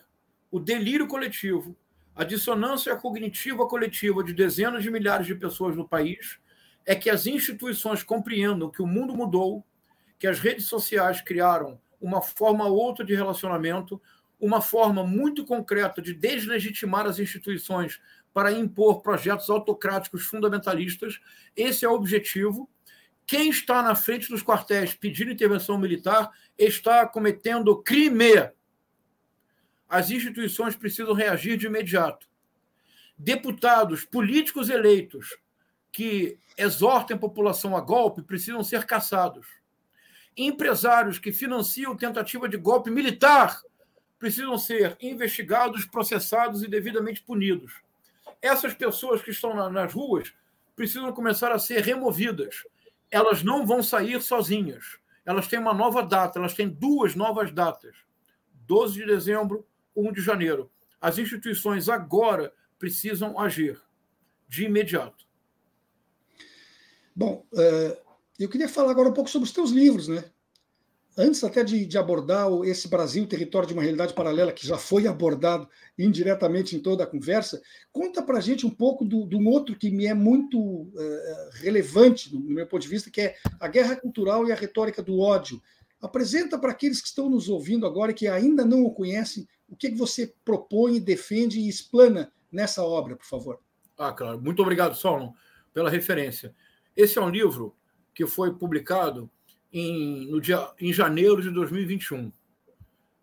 o delírio coletivo, a dissonância cognitiva coletiva de dezenas de milhares de pessoas no país, é que as instituições compreendam que o mundo mudou que as redes sociais criaram uma forma ou outra de relacionamento, uma forma muito concreta de deslegitimar as instituições para impor projetos autocráticos fundamentalistas. Esse é o objetivo. Quem está na frente dos quartéis pedindo intervenção militar está cometendo crime. As instituições precisam reagir de imediato. Deputados, políticos eleitos que exortem a população a golpe precisam ser caçados. Empresários que financiam tentativa de golpe militar precisam ser investigados, processados e devidamente punidos. Essas pessoas que estão nas ruas precisam começar a ser removidas. Elas não vão sair sozinhas. Elas têm uma nova data, elas têm duas novas datas: 12 de dezembro, 1 de janeiro. As instituições agora precisam agir de imediato. Bom, uh, eu queria falar agora um pouco sobre os teus livros, né? Antes até de, de, abordar esse Brasil, território de uma realidade paralela, que já foi abordado indiretamente em toda a conversa, conta para gente um pouco de um outro que me é muito uh, relevante, no meu ponto de vista, que é a guerra cultural e a retórica do ódio. Apresenta para aqueles que estão nos ouvindo agora e que ainda não o conhecem, o que, você propõe, defende e explana nessa obra, por favor. Ah, claro. Muito obrigado, Solon, pela referência. Esse é um livro que foi publicado em, no dia, em janeiro de 2021.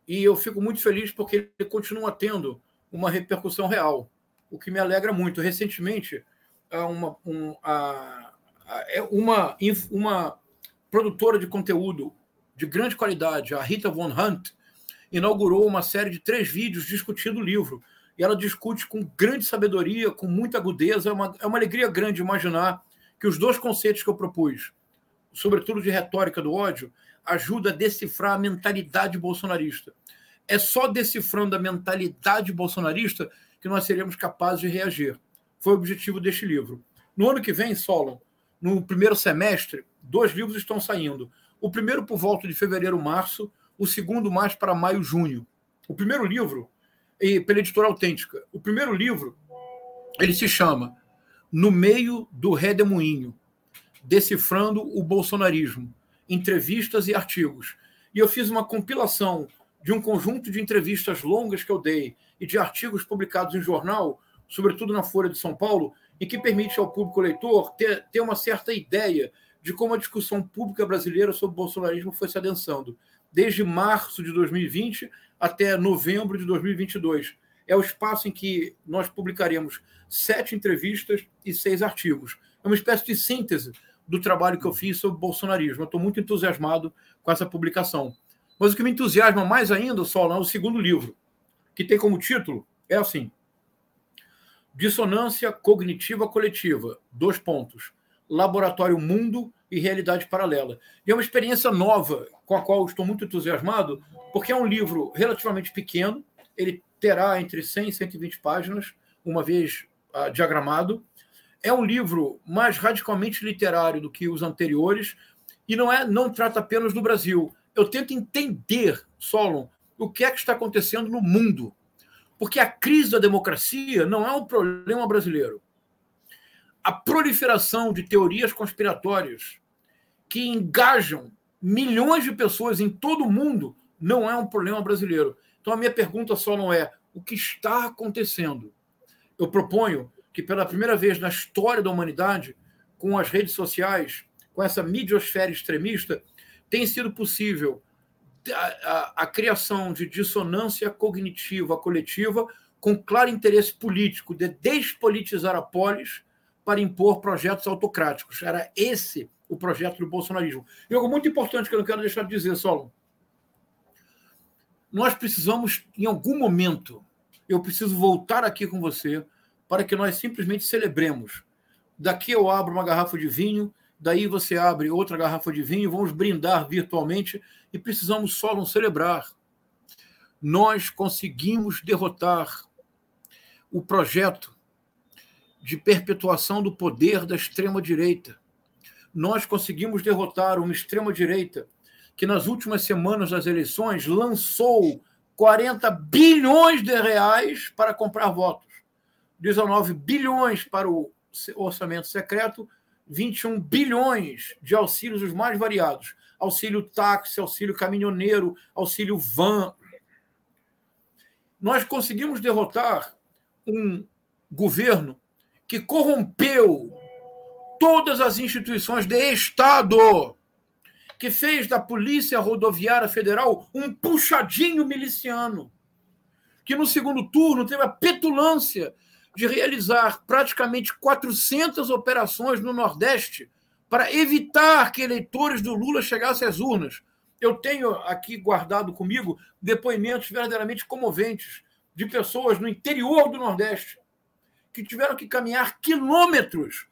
E eu fico muito feliz porque ele continua tendo uma repercussão real, o que me alegra muito. Recentemente, uma, um, a, é uma, uma produtora de conteúdo de grande qualidade, a Rita Von Hunt, inaugurou uma série de três vídeos discutindo o livro. E ela discute com grande sabedoria, com muita agudeza. É uma, é uma alegria grande imaginar que os dois conceitos que eu propus, sobretudo de retórica do ódio, ajuda a decifrar a mentalidade bolsonarista. É só decifrando a mentalidade bolsonarista que nós seremos capazes de reagir. Foi o objetivo deste livro. No ano que vem, Solon, no primeiro semestre, dois livros estão saindo. O primeiro por volta de fevereiro, março, o segundo mais para maio, junho. O primeiro livro, e pela editora autêntica, o primeiro livro, ele se chama no meio do redemoinho, decifrando o bolsonarismo, entrevistas e artigos. E eu fiz uma compilação de um conjunto de entrevistas longas que eu dei e de artigos publicados em jornal, sobretudo na Folha de São Paulo, e que permite ao público leitor ter, ter uma certa ideia de como a discussão pública brasileira sobre o bolsonarismo foi se adensando, desde março de 2020 até novembro de 2022. É o espaço em que nós publicaremos sete entrevistas e seis artigos. É uma espécie de síntese do trabalho que eu fiz sobre o bolsonarismo. Eu estou muito entusiasmado com essa publicação. Mas o que me entusiasma mais ainda, Solon, é o segundo livro, que tem como título, é assim, Dissonância Cognitiva Coletiva, dois pontos, Laboratório Mundo e Realidade Paralela. E é uma experiência nova, com a qual estou muito entusiasmado, porque é um livro relativamente pequeno, ele terá entre 100 e 120 páginas, uma vez uh, diagramado. É um livro mais radicalmente literário do que os anteriores e não é não trata apenas do Brasil. Eu tento entender, Solon, o que é que está acontecendo no mundo. Porque a crise da democracia não é um problema brasileiro. A proliferação de teorias conspiratórias que engajam milhões de pessoas em todo o mundo não é um problema brasileiro. Então a minha pergunta só não é o que está acontecendo eu proponho que, pela primeira vez na história da humanidade, com as redes sociais, com essa midiosfera extremista, tem sido possível a, a, a criação de dissonância cognitiva coletiva com claro interesse político de despolitizar a polis para impor projetos autocráticos. Era esse o projeto do bolsonarismo. E algo muito importante que eu não quero deixar de dizer, Solon. Nós precisamos, em algum momento, eu preciso voltar aqui com você para que nós simplesmente celebremos. Daqui eu abro uma garrafa de vinho, daí você abre outra garrafa de vinho, vamos brindar virtualmente e precisamos só não celebrar. Nós conseguimos derrotar o projeto de perpetuação do poder da extrema-direita. Nós conseguimos derrotar uma extrema-direita que, nas últimas semanas das eleições, lançou 40 bilhões de reais para comprar votos. 19 bilhões para o orçamento secreto, 21 bilhões de auxílios os mais variados. auxílio táxi, auxílio caminhoneiro, auxílio van. Nós conseguimos derrotar um governo que corrompeu todas as instituições de Estado, que fez da Polícia Rodoviária Federal um puxadinho miliciano, que no segundo turno teve a petulância de realizar praticamente 400 operações no Nordeste para evitar que eleitores do Lula chegassem às urnas. Eu tenho aqui guardado comigo depoimentos verdadeiramente comoventes de pessoas no interior do Nordeste que tiveram que caminhar quilômetros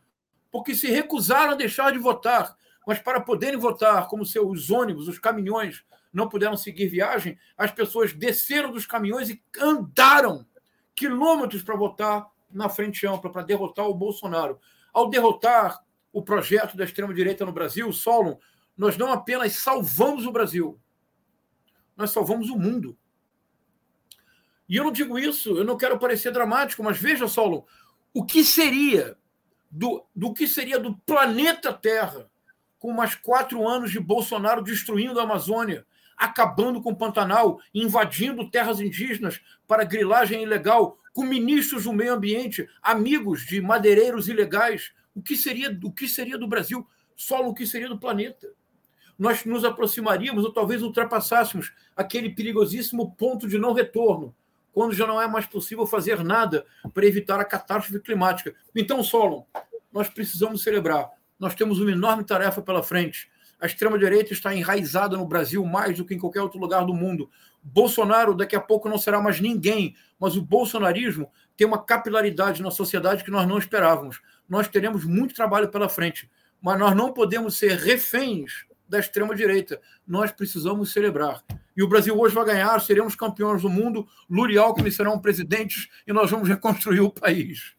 porque se recusaram a deixar de votar, mas para poderem votar, como seus ônibus, os caminhões não puderam seguir viagem, as pessoas desceram dos caminhões e andaram quilômetros para votar na frente ampla, para derrotar o Bolsonaro. Ao derrotar o projeto da extrema-direita no Brasil, Solon, nós não apenas salvamos o Brasil, nós salvamos o mundo. E eu não digo isso, eu não quero parecer dramático, mas veja, Solon, o que seria do, do que seria do planeta Terra com mais quatro anos de Bolsonaro destruindo a Amazônia, acabando com o Pantanal, invadindo terras indígenas para grilagem ilegal, com ministros do meio ambiente, amigos de madeireiros ilegais. O que seria, o que seria do Brasil? Solo o que seria do planeta? Nós nos aproximaríamos ou talvez ultrapassássemos aquele perigosíssimo ponto de não retorno, quando já não é mais possível fazer nada para evitar a catástrofe climática. Então, Solon, nós precisamos celebrar. Nós temos uma enorme tarefa pela frente. A extrema-direita está enraizada no Brasil mais do que em qualquer outro lugar do mundo. Bolsonaro daqui a pouco não será mais ninguém, mas o bolsonarismo tem uma capilaridade na sociedade que nós não esperávamos. Nós teremos muito trabalho pela frente, mas nós não podemos ser reféns da extrema-direita. Nós precisamos celebrar. E o Brasil hoje vai ganhar, seremos campeões do mundo, Lula e Alckmin serão presidentes e nós vamos reconstruir o país.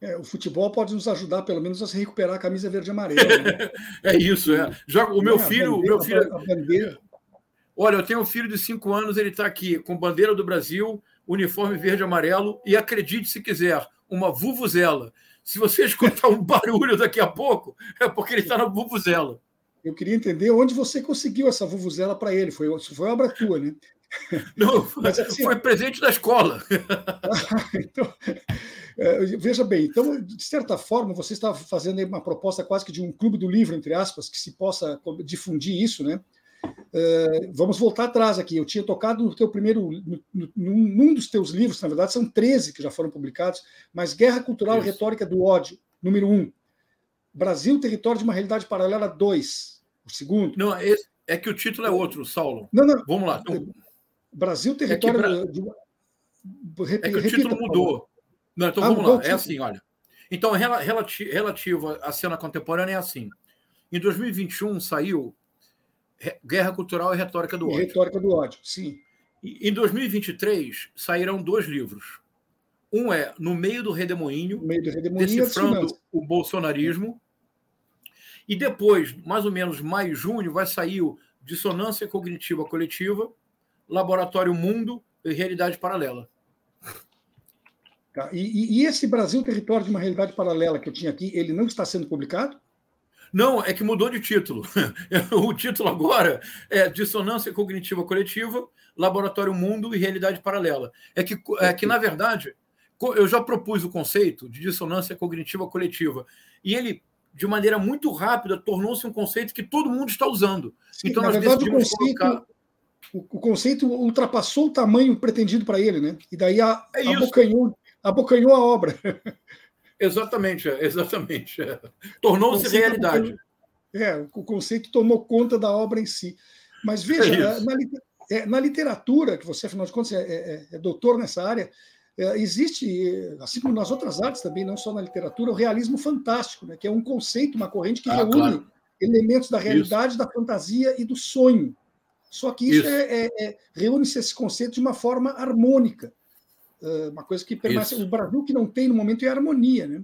É, o futebol pode nos ajudar, pelo menos, a se recuperar a camisa verde e amarela. Né? é isso, é. Já, o meu filho. Bandeira, meu filho... A bandeira, Olha, eu tenho um filho de cinco anos, ele está aqui com bandeira do Brasil, uniforme verde e amarelo, e acredite se quiser, uma vuvuzela. Se você escutar um barulho daqui a pouco, é porque ele está na vuvuzela. Eu queria entender onde você conseguiu essa vuvuzela para ele. Foi, foi obra tua, né? Não, Mas, assim, foi presente da escola. então, é, veja bem, então, de certa forma, você está fazendo uma proposta quase que de um clube do livro, entre aspas, que se possa difundir isso, né? Uh, vamos voltar atrás aqui. Eu tinha tocado no teu primeiro, no, num dos teus livros, na verdade, são 13 que já foram publicados, mas Guerra Cultural Isso. e Retórica do Ódio, número 1. Brasil, Território de uma Realidade Paralela 2, o segundo. Não, é, é que o título é outro, Saulo. Não, não. Vamos lá. Então... Brasil, Território. É que, de... Repita, é que o título mudou. Não, então ah, vamos lá. É assim, olha. Então, relativo à cena contemporânea é assim. Em 2021 saiu Guerra Cultural e Retórica do Ódio. Retórica do Ódio, sim. Em 2023 sairão dois livros. Um é No Meio do Redemoinho, meio do redemoinho decifrando o bolsonarismo. E depois, mais ou menos maio, junho, vai sair o Dissonância Cognitiva Coletiva, Laboratório Mundo e Realidade Paralela. Tá. E, e, esse Brasil Território de uma Realidade Paralela que eu tinha aqui, ele não está sendo publicado? Não, é que mudou de título. o título agora é Dissonância Cognitiva Coletiva, Laboratório Mundo e Realidade Paralela. É que, é que na verdade, eu já propus o conceito de dissonância cognitiva coletiva. E ele, de maneira muito rápida, tornou-se um conceito que todo mundo está usando. Sim, então, nós verdade, o conceito, colocar o, conceito ultrapassou o tamanho pretendido para ele, né? E daí a, é abocanhou, abocanhou a obra. Exatamente, exatamente. Tornou-se realidade. É, o conceito tomou conta da obra em si. Mas veja, é na, é, na, literatura, que você, afinal de contas, é, é, é doutor nessa área, é, existe, assim como nas outras artes também, não só na literatura, o realismo fantástico, né, que é um conceito, uma corrente que ah, reúne claro. elementos da realidade, isso. da fantasia e do sonho. Só que isso, isso. É, é, é, reúne-se esse conceito de uma forma harmônica. Uh, uma coisa que permanece. O Brasil que não tem no momento é harmonia. Né?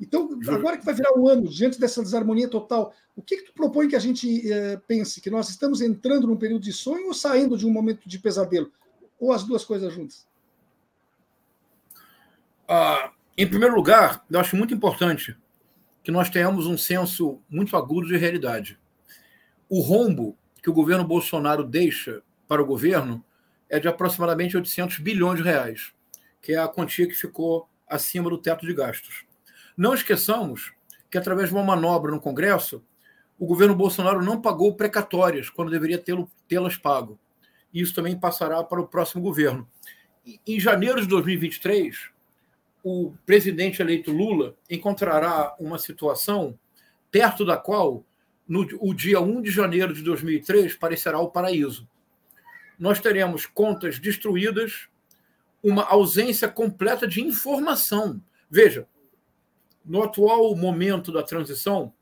Então, agora que vai virar o um ano, diante dessa desarmonia total, o que, que tu propõe que a gente uh, pense? Que nós estamos entrando num período de sonho ou saindo de um momento de pesadelo? Ou as duas coisas juntas? Uh, em primeiro lugar, eu acho muito importante que nós tenhamos um senso muito agudo de realidade. O rombo que o governo Bolsonaro deixa para o governo é de aproximadamente 800 bilhões de reais, que é a quantia que ficou acima do teto de gastos. Não esqueçamos que, através de uma manobra no Congresso, o governo Bolsonaro não pagou precatórias quando deveria tê-las pago. Isso também passará para o próximo governo. Em janeiro de 2023, o presidente eleito Lula encontrará uma situação perto da qual, no o dia 1 de janeiro de 2003, parecerá o paraíso. Nós teremos contas destruídas, uma ausência completa de informação. Veja, no atual momento da transição,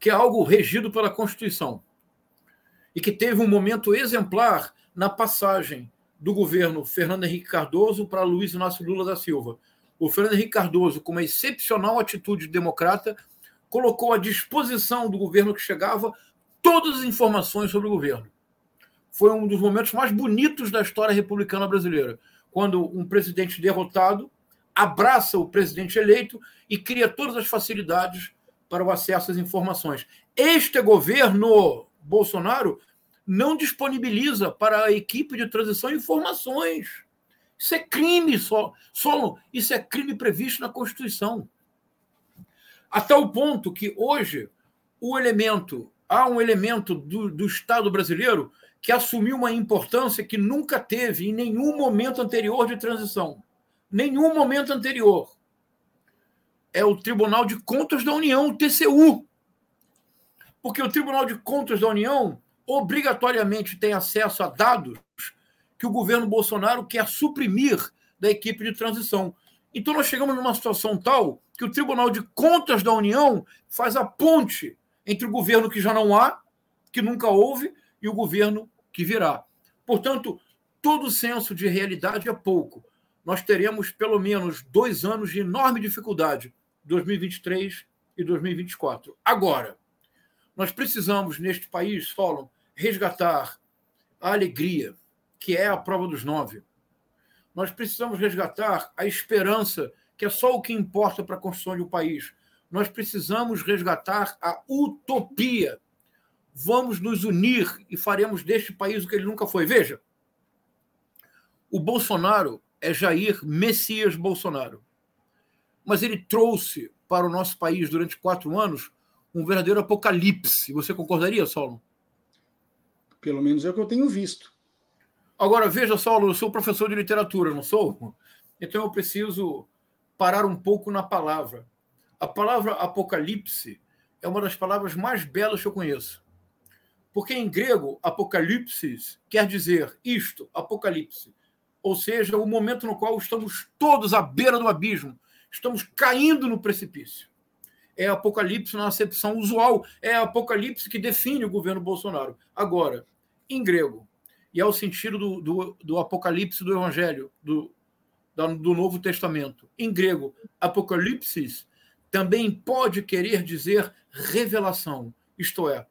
que é algo regido pela Constituição, e que teve um momento exemplar na passagem do governo Fernando Henrique Cardoso para Luiz Inácio Lula da Silva. O Fernando Henrique Cardoso, com uma excepcional atitude democrata, colocou à disposição do governo que chegava todas as informações sobre o governo. Foi um dos momentos mais bonitos da história republicana brasileira, quando um presidente derrotado abraça o presidente eleito e cria todas as facilidades para o acesso às informações. Este governo Bolsonaro não disponibiliza para a equipe de transição informações. Isso é crime, só, só isso é crime previsto na Constituição. A tal ponto que hoje o elemento, há um elemento do, do Estado brasileiro que assumiu uma importância que nunca teve em nenhum momento anterior de transição. Nenhum momento anterior. É o Tribunal de Contas da União, o TCU. Porque o Tribunal de Contas da União obrigatoriamente tem acesso a dados que o governo Bolsonaro quer suprimir da equipe de transição. Então, nós chegamos numa situação tal que o Tribunal de Contas da União faz a ponte entre o governo que já não há, que nunca houve, e o governo que virá. Portanto, todo senso de realidade é pouco. Nós teremos pelo menos dois anos de enorme dificuldade, 2023 e 2024. Agora, nós precisamos, neste país, Solon, resgatar a alegria, que é a prova dos nove. Nós precisamos resgatar a esperança, que é só o que importa para a construção de um país. Nós precisamos resgatar a utopia. Vamos nos unir e faremos deste país o que ele nunca foi. Veja, o Bolsonaro é Jair Messias Bolsonaro. Mas ele trouxe para o nosso país durante quatro anos um verdadeiro apocalipse. Você concordaria, Solon? Pelo menos é o que eu tenho visto. Agora, veja, Saulo, eu sou professor de literatura, não sou? Então eu preciso parar um pouco na palavra. A palavra apocalipse é uma das palavras mais belas que eu conheço. Porque em grego, apocalipsis quer dizer isto, apocalipse. Ou seja, o momento no qual estamos todos à beira do abismo, estamos caindo no precipício. É apocalipse na acepção usual, é apocalipse que define o governo Bolsonaro. Agora, em grego. E é o sentido do, do, do Apocalipse do Evangelho, do, do Novo Testamento. Em grego, Apocalipsis também pode querer dizer revelação, isto é,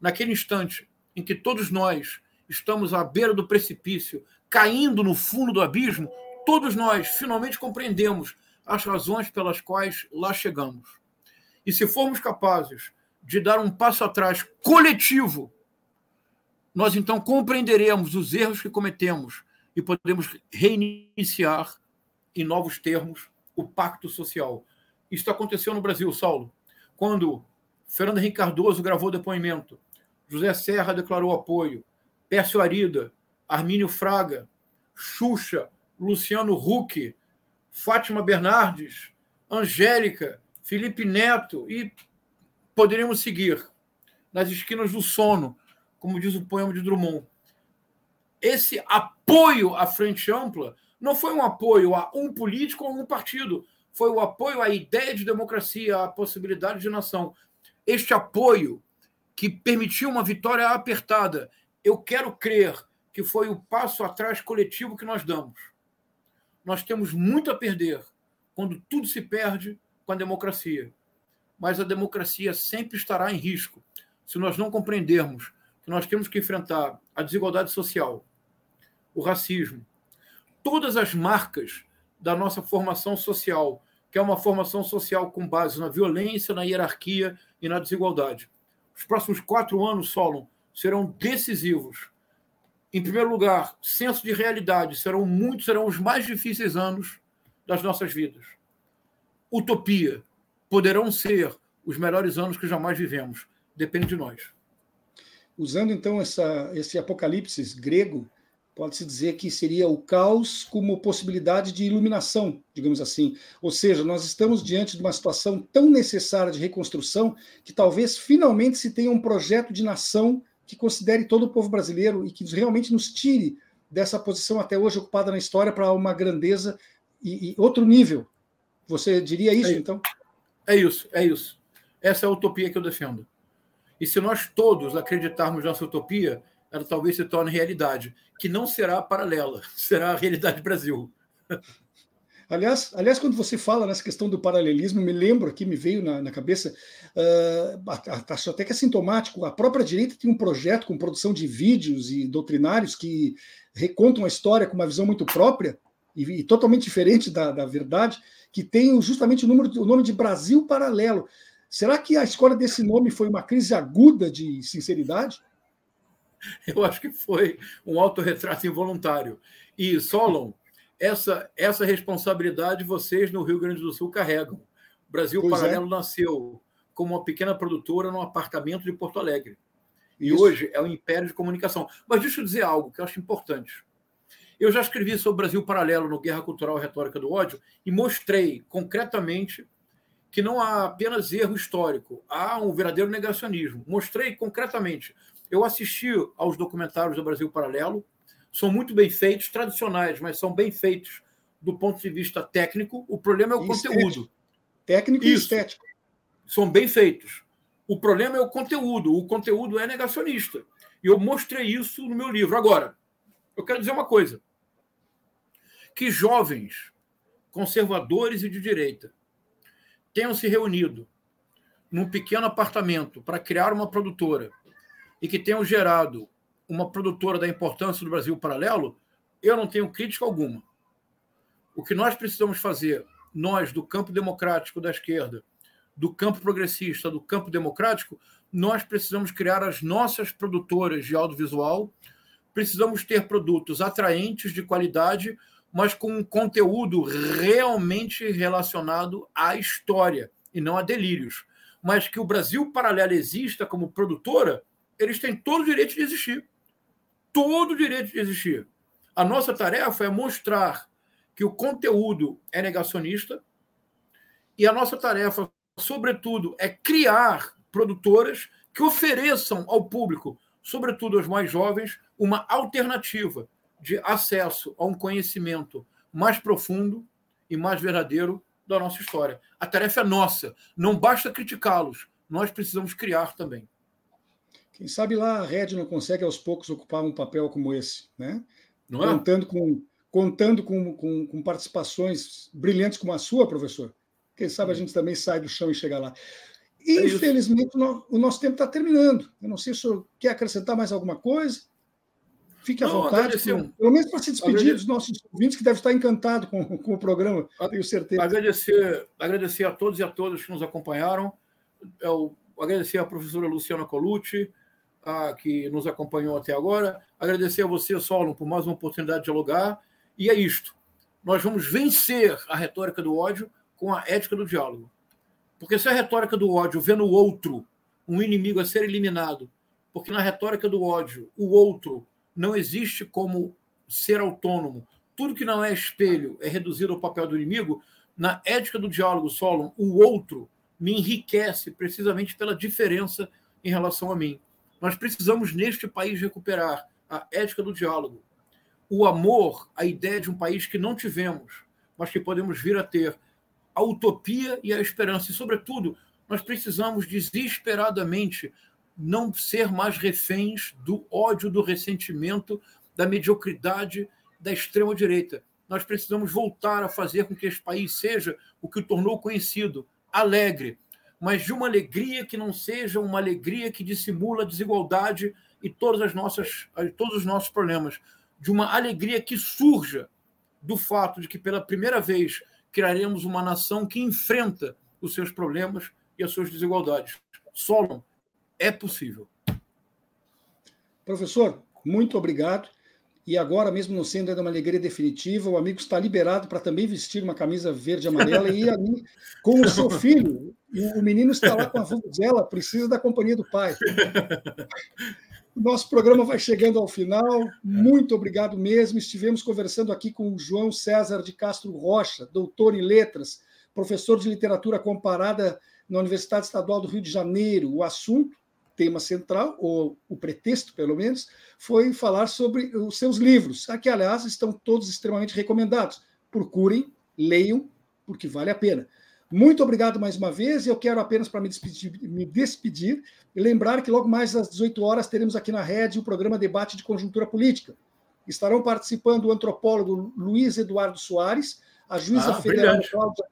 naquele instante em que todos nós estamos à beira do precipício, caindo no fundo do abismo, todos nós finalmente compreendemos as razões pelas quais lá chegamos. E se formos capazes de dar um passo atrás coletivo nós então compreenderemos os erros que cometemos e podemos reiniciar em novos termos o pacto social. Isso aconteceu no Brasil, Saulo, quando Fernando Henrique Cardoso gravou depoimento, José Serra declarou apoio, Pércio Arida, Armínio Fraga, Xuxa, Luciano Huck, Fátima Bernardes, Angélica, Felipe Neto e poderíamos seguir nas esquinas do sono como diz o poema de Drummond. Esse apoio à frente ampla não foi um apoio a um político ou a um partido, foi o apoio à ideia de democracia, à possibilidade de nação. Este apoio que permitiu uma vitória apertada, eu quero crer que foi o passo atrás coletivo que nós damos. Nós temos muito a perder quando tudo se perde com a democracia. Mas a democracia sempre estará em risco se nós não compreendermos que nós temos que enfrentar a desigualdade social, o racismo, todas as marcas da nossa formação social, que é uma formação social com base na violência, na hierarquia e na desigualdade. Os próximos quatro anos, Solon, serão decisivos. Em primeiro lugar, senso de realidade, serão muitos, serão os mais difíceis anos das nossas vidas. Utopia, poderão ser os melhores anos que jamais vivemos. Depende de nós. Usando então essa, esse apocalipse grego, pode-se dizer que seria o caos como possibilidade de iluminação, digamos assim. Ou seja, nós estamos diante de uma situação tão necessária de reconstrução que talvez finalmente se tenha um projeto de nação que considere todo o povo brasileiro e que realmente nos tire dessa posição até hoje ocupada na história para uma grandeza e, e, outro nível. Você diria isso, é, então? É isso, é isso. Essa é a utopia que eu defendo. E se nós todos acreditarmos nessa utopia, ela talvez se torne realidade, que não será paralela, será a realidade Brasil. Aliás, aliás, quando você fala nessa questão do paralelismo, me lembro aqui, me veio na, na cabeça, uh, acho até que é sintomático, a própria direita tem um projeto com produção de vídeos e doutrinários que recontam a história com uma visão muito própria e, e totalmente diferente da, da, verdade, que tem justamente o, número, o nome de Brasil Paralelo. Será que a escolha desse nome foi uma crise aguda de sinceridade? Eu acho que foi um autorretrato involuntário. E, Solon, essa, essa responsabilidade vocês no Rio Grande do Sul carregam. O Brasil pois é. Paralelo é. nasceu como uma pequena produtora num apartamento de Porto Alegre. E Isso. hoje é um império de comunicação. Mas deixa eu dizer algo que eu acho importante. Eu já escrevi sobre o Brasil Paralelo no Guerra Cultural e Retórica do Ódio e mostrei concretamente que não há apenas erro histórico, há um verdadeiro negacionismo. Mostrei concretamente eu assisti aos documentários do Brasil Paralelo, são muito bem feitos, tradicionais, mas são bem feitos do ponto de vista técnico. O problema é o conteúdo. Técnico Isso. e estético. São bem feitos. O problema é o conteúdo. O conteúdo é negacionista. E eu mostrei isso no meu livro. Agora, eu quero dizer uma coisa: que jovens conservadores e de direita tenham se reunido num pequeno apartamento para criar uma produtora e que tenham gerado uma produtora da importância do Brasil Paralelo, eu não tenho crítica alguma. O que nós precisamos fazer, nós do campo democrático da esquerda, do campo progressista, do campo democrático, nós precisamos criar as nossas produtoras de audiovisual, precisamos ter produtos atraentes, de qualidade, mas com um conteúdo realmente relacionado à história e não a delírios. Mas que o Brasil Paralelo exista como produtora, eles têm todo o direito de existir. Todo o direito de existir. A nossa tarefa é mostrar que o conteúdo é negacionista e a nossa tarefa, sobretudo, é criar produtoras que ofereçam ao público, sobretudo aos mais jovens, uma alternativa de acesso a um conhecimento mais profundo e mais verdadeiro da nossa história. A tarefa é nossa. Não basta criticá-los, nós precisamos criar também. Quem sabe lá a Red não consegue aos poucos ocupar um papel como esse, né? Não é? Contando com contando com, com, com, participações brilhantes como a sua, professor. Quem sabe a gente também sai do chão e chega lá. É Infelizmente, o nosso tempo está terminando. Eu não sei se o senhor quer acrescentar mais alguma coisa. Fique à não, vontade, pelo, pelo menos para se despedir agradecer. dos nossos ouvintes, que devem estar encantados com, com o programa, tenho certeza. Agradecer, agradecer a todos e a todas que nos acompanharam. Eu agradecer à professora Luciana Colucci, a, que nos acompanhou até agora. Agradecer a você, Solon, por mais uma oportunidade de dialogar. E é isto. Nós vamos vencer a retórica do ódio com a ética do diálogo. Porque se a retórica do ódio vê no outro um inimigo a ser eliminado, porque na retórica do ódio o outro não existe como ser autônomo, tudo que não é espelho é reduzido ao papel do inimigo, na ética do diálogo, Solon, o outro me enriquece precisamente pela diferença em relação a mim. Nós precisamos, neste país, recuperar a ética do diálogo, o amor, a ideia de um país que não tivemos, mas que podemos vir a ter, a utopia e a esperança. E, sobretudo, nós precisamos desesperadamente não ser mais reféns do ódio, do ressentimento, da mediocridade da extrema-direita. Nós precisamos voltar a fazer com que este país seja o que o tornou conhecido, alegre, mas de uma alegria que não seja uma alegria que dissimula a desigualdade e todas as nossas, todos os nossos problemas, de uma alegria que surja do fato de que pela primeira vez criaremos uma nação que enfrenta os seus problemas e as suas desigualdades. Solon, é possível. Professor, muito obrigado. E agora, mesmo não sendo ainda uma alegria definitiva, o amigo está liberado para também vestir uma camisa verde e amarela e ali com o seu filho. o menino está lá com a dela, precisa da companhia do pai. Nosso programa vai chegando ao final. Muito obrigado mesmo. Estivemos conversando aqui com o João César de Castro Rocha, doutor em letras, professor de literatura comparada na Universidade Estadual do Rio de Janeiro. O assunto, tema central, ou o pretexto, pelo menos, foi falar sobre os seus livros, que, aliás, estão todos extremamente recomendados. Procurem, leiam, porque vale a pena. Muito obrigado mais uma vez. Eu quero apenas para me despedir, me despedir e lembrar que logo mais às 18 horas teremos aqui na rede o programa Debate de Conjuntura Política. Estarão participando o antropólogo Luiz Eduardo Soares, a juíza ah, federal Cláudia,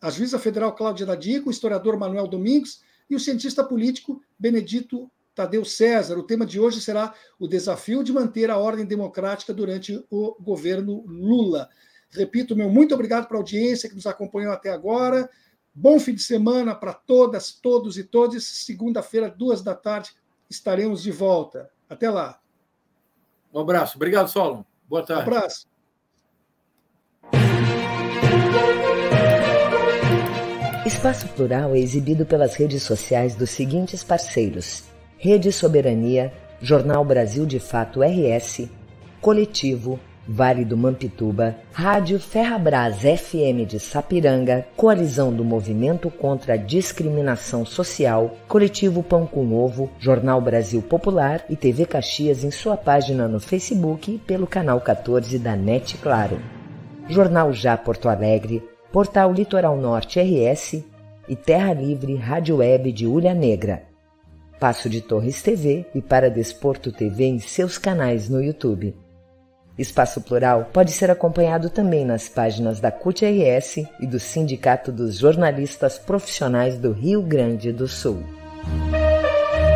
a juíza federal Cláudia Nadico, o historiador Manuel Domingos e o cientista político Benedito Tadeu César. O tema de hoje será o desafio de manter a ordem democrática durante o governo Lula. Repito, meu muito obrigado para a audiência que nos acompanhou até agora. Bom fim de semana para todas, todos e todas. Segunda-feira, duas da tarde, estaremos de volta. Até lá. Um abraço. Obrigado, Solon. Boa tarde. Um abraço. Espaço Plural é exibido pelas redes sociais dos seguintes parceiros: Rede Soberania, Jornal Brasil de Fato RS, Coletivo, Vale do Mampituba, Rádio Ferrabras FM de Sapiranga, Coalizão do Movimento contra a Discriminação Social, Coletivo Pão com Ovo, Jornal Brasil Popular e TV Caxias em sua página no Facebook e pelo canal 14 da NET Claro. Jornal Já Porto Alegre, Portal Litoral Norte RS e Terra Livre Rádio Web de Ulha Negra. Passo de Torres TV e Para Desporto TV em seus canais no YouTube. Espaço Plural pode ser acompanhado também nas páginas da CUT-RS e do Sindicato dos Jornalistas Profissionais do Rio Grande do Sul.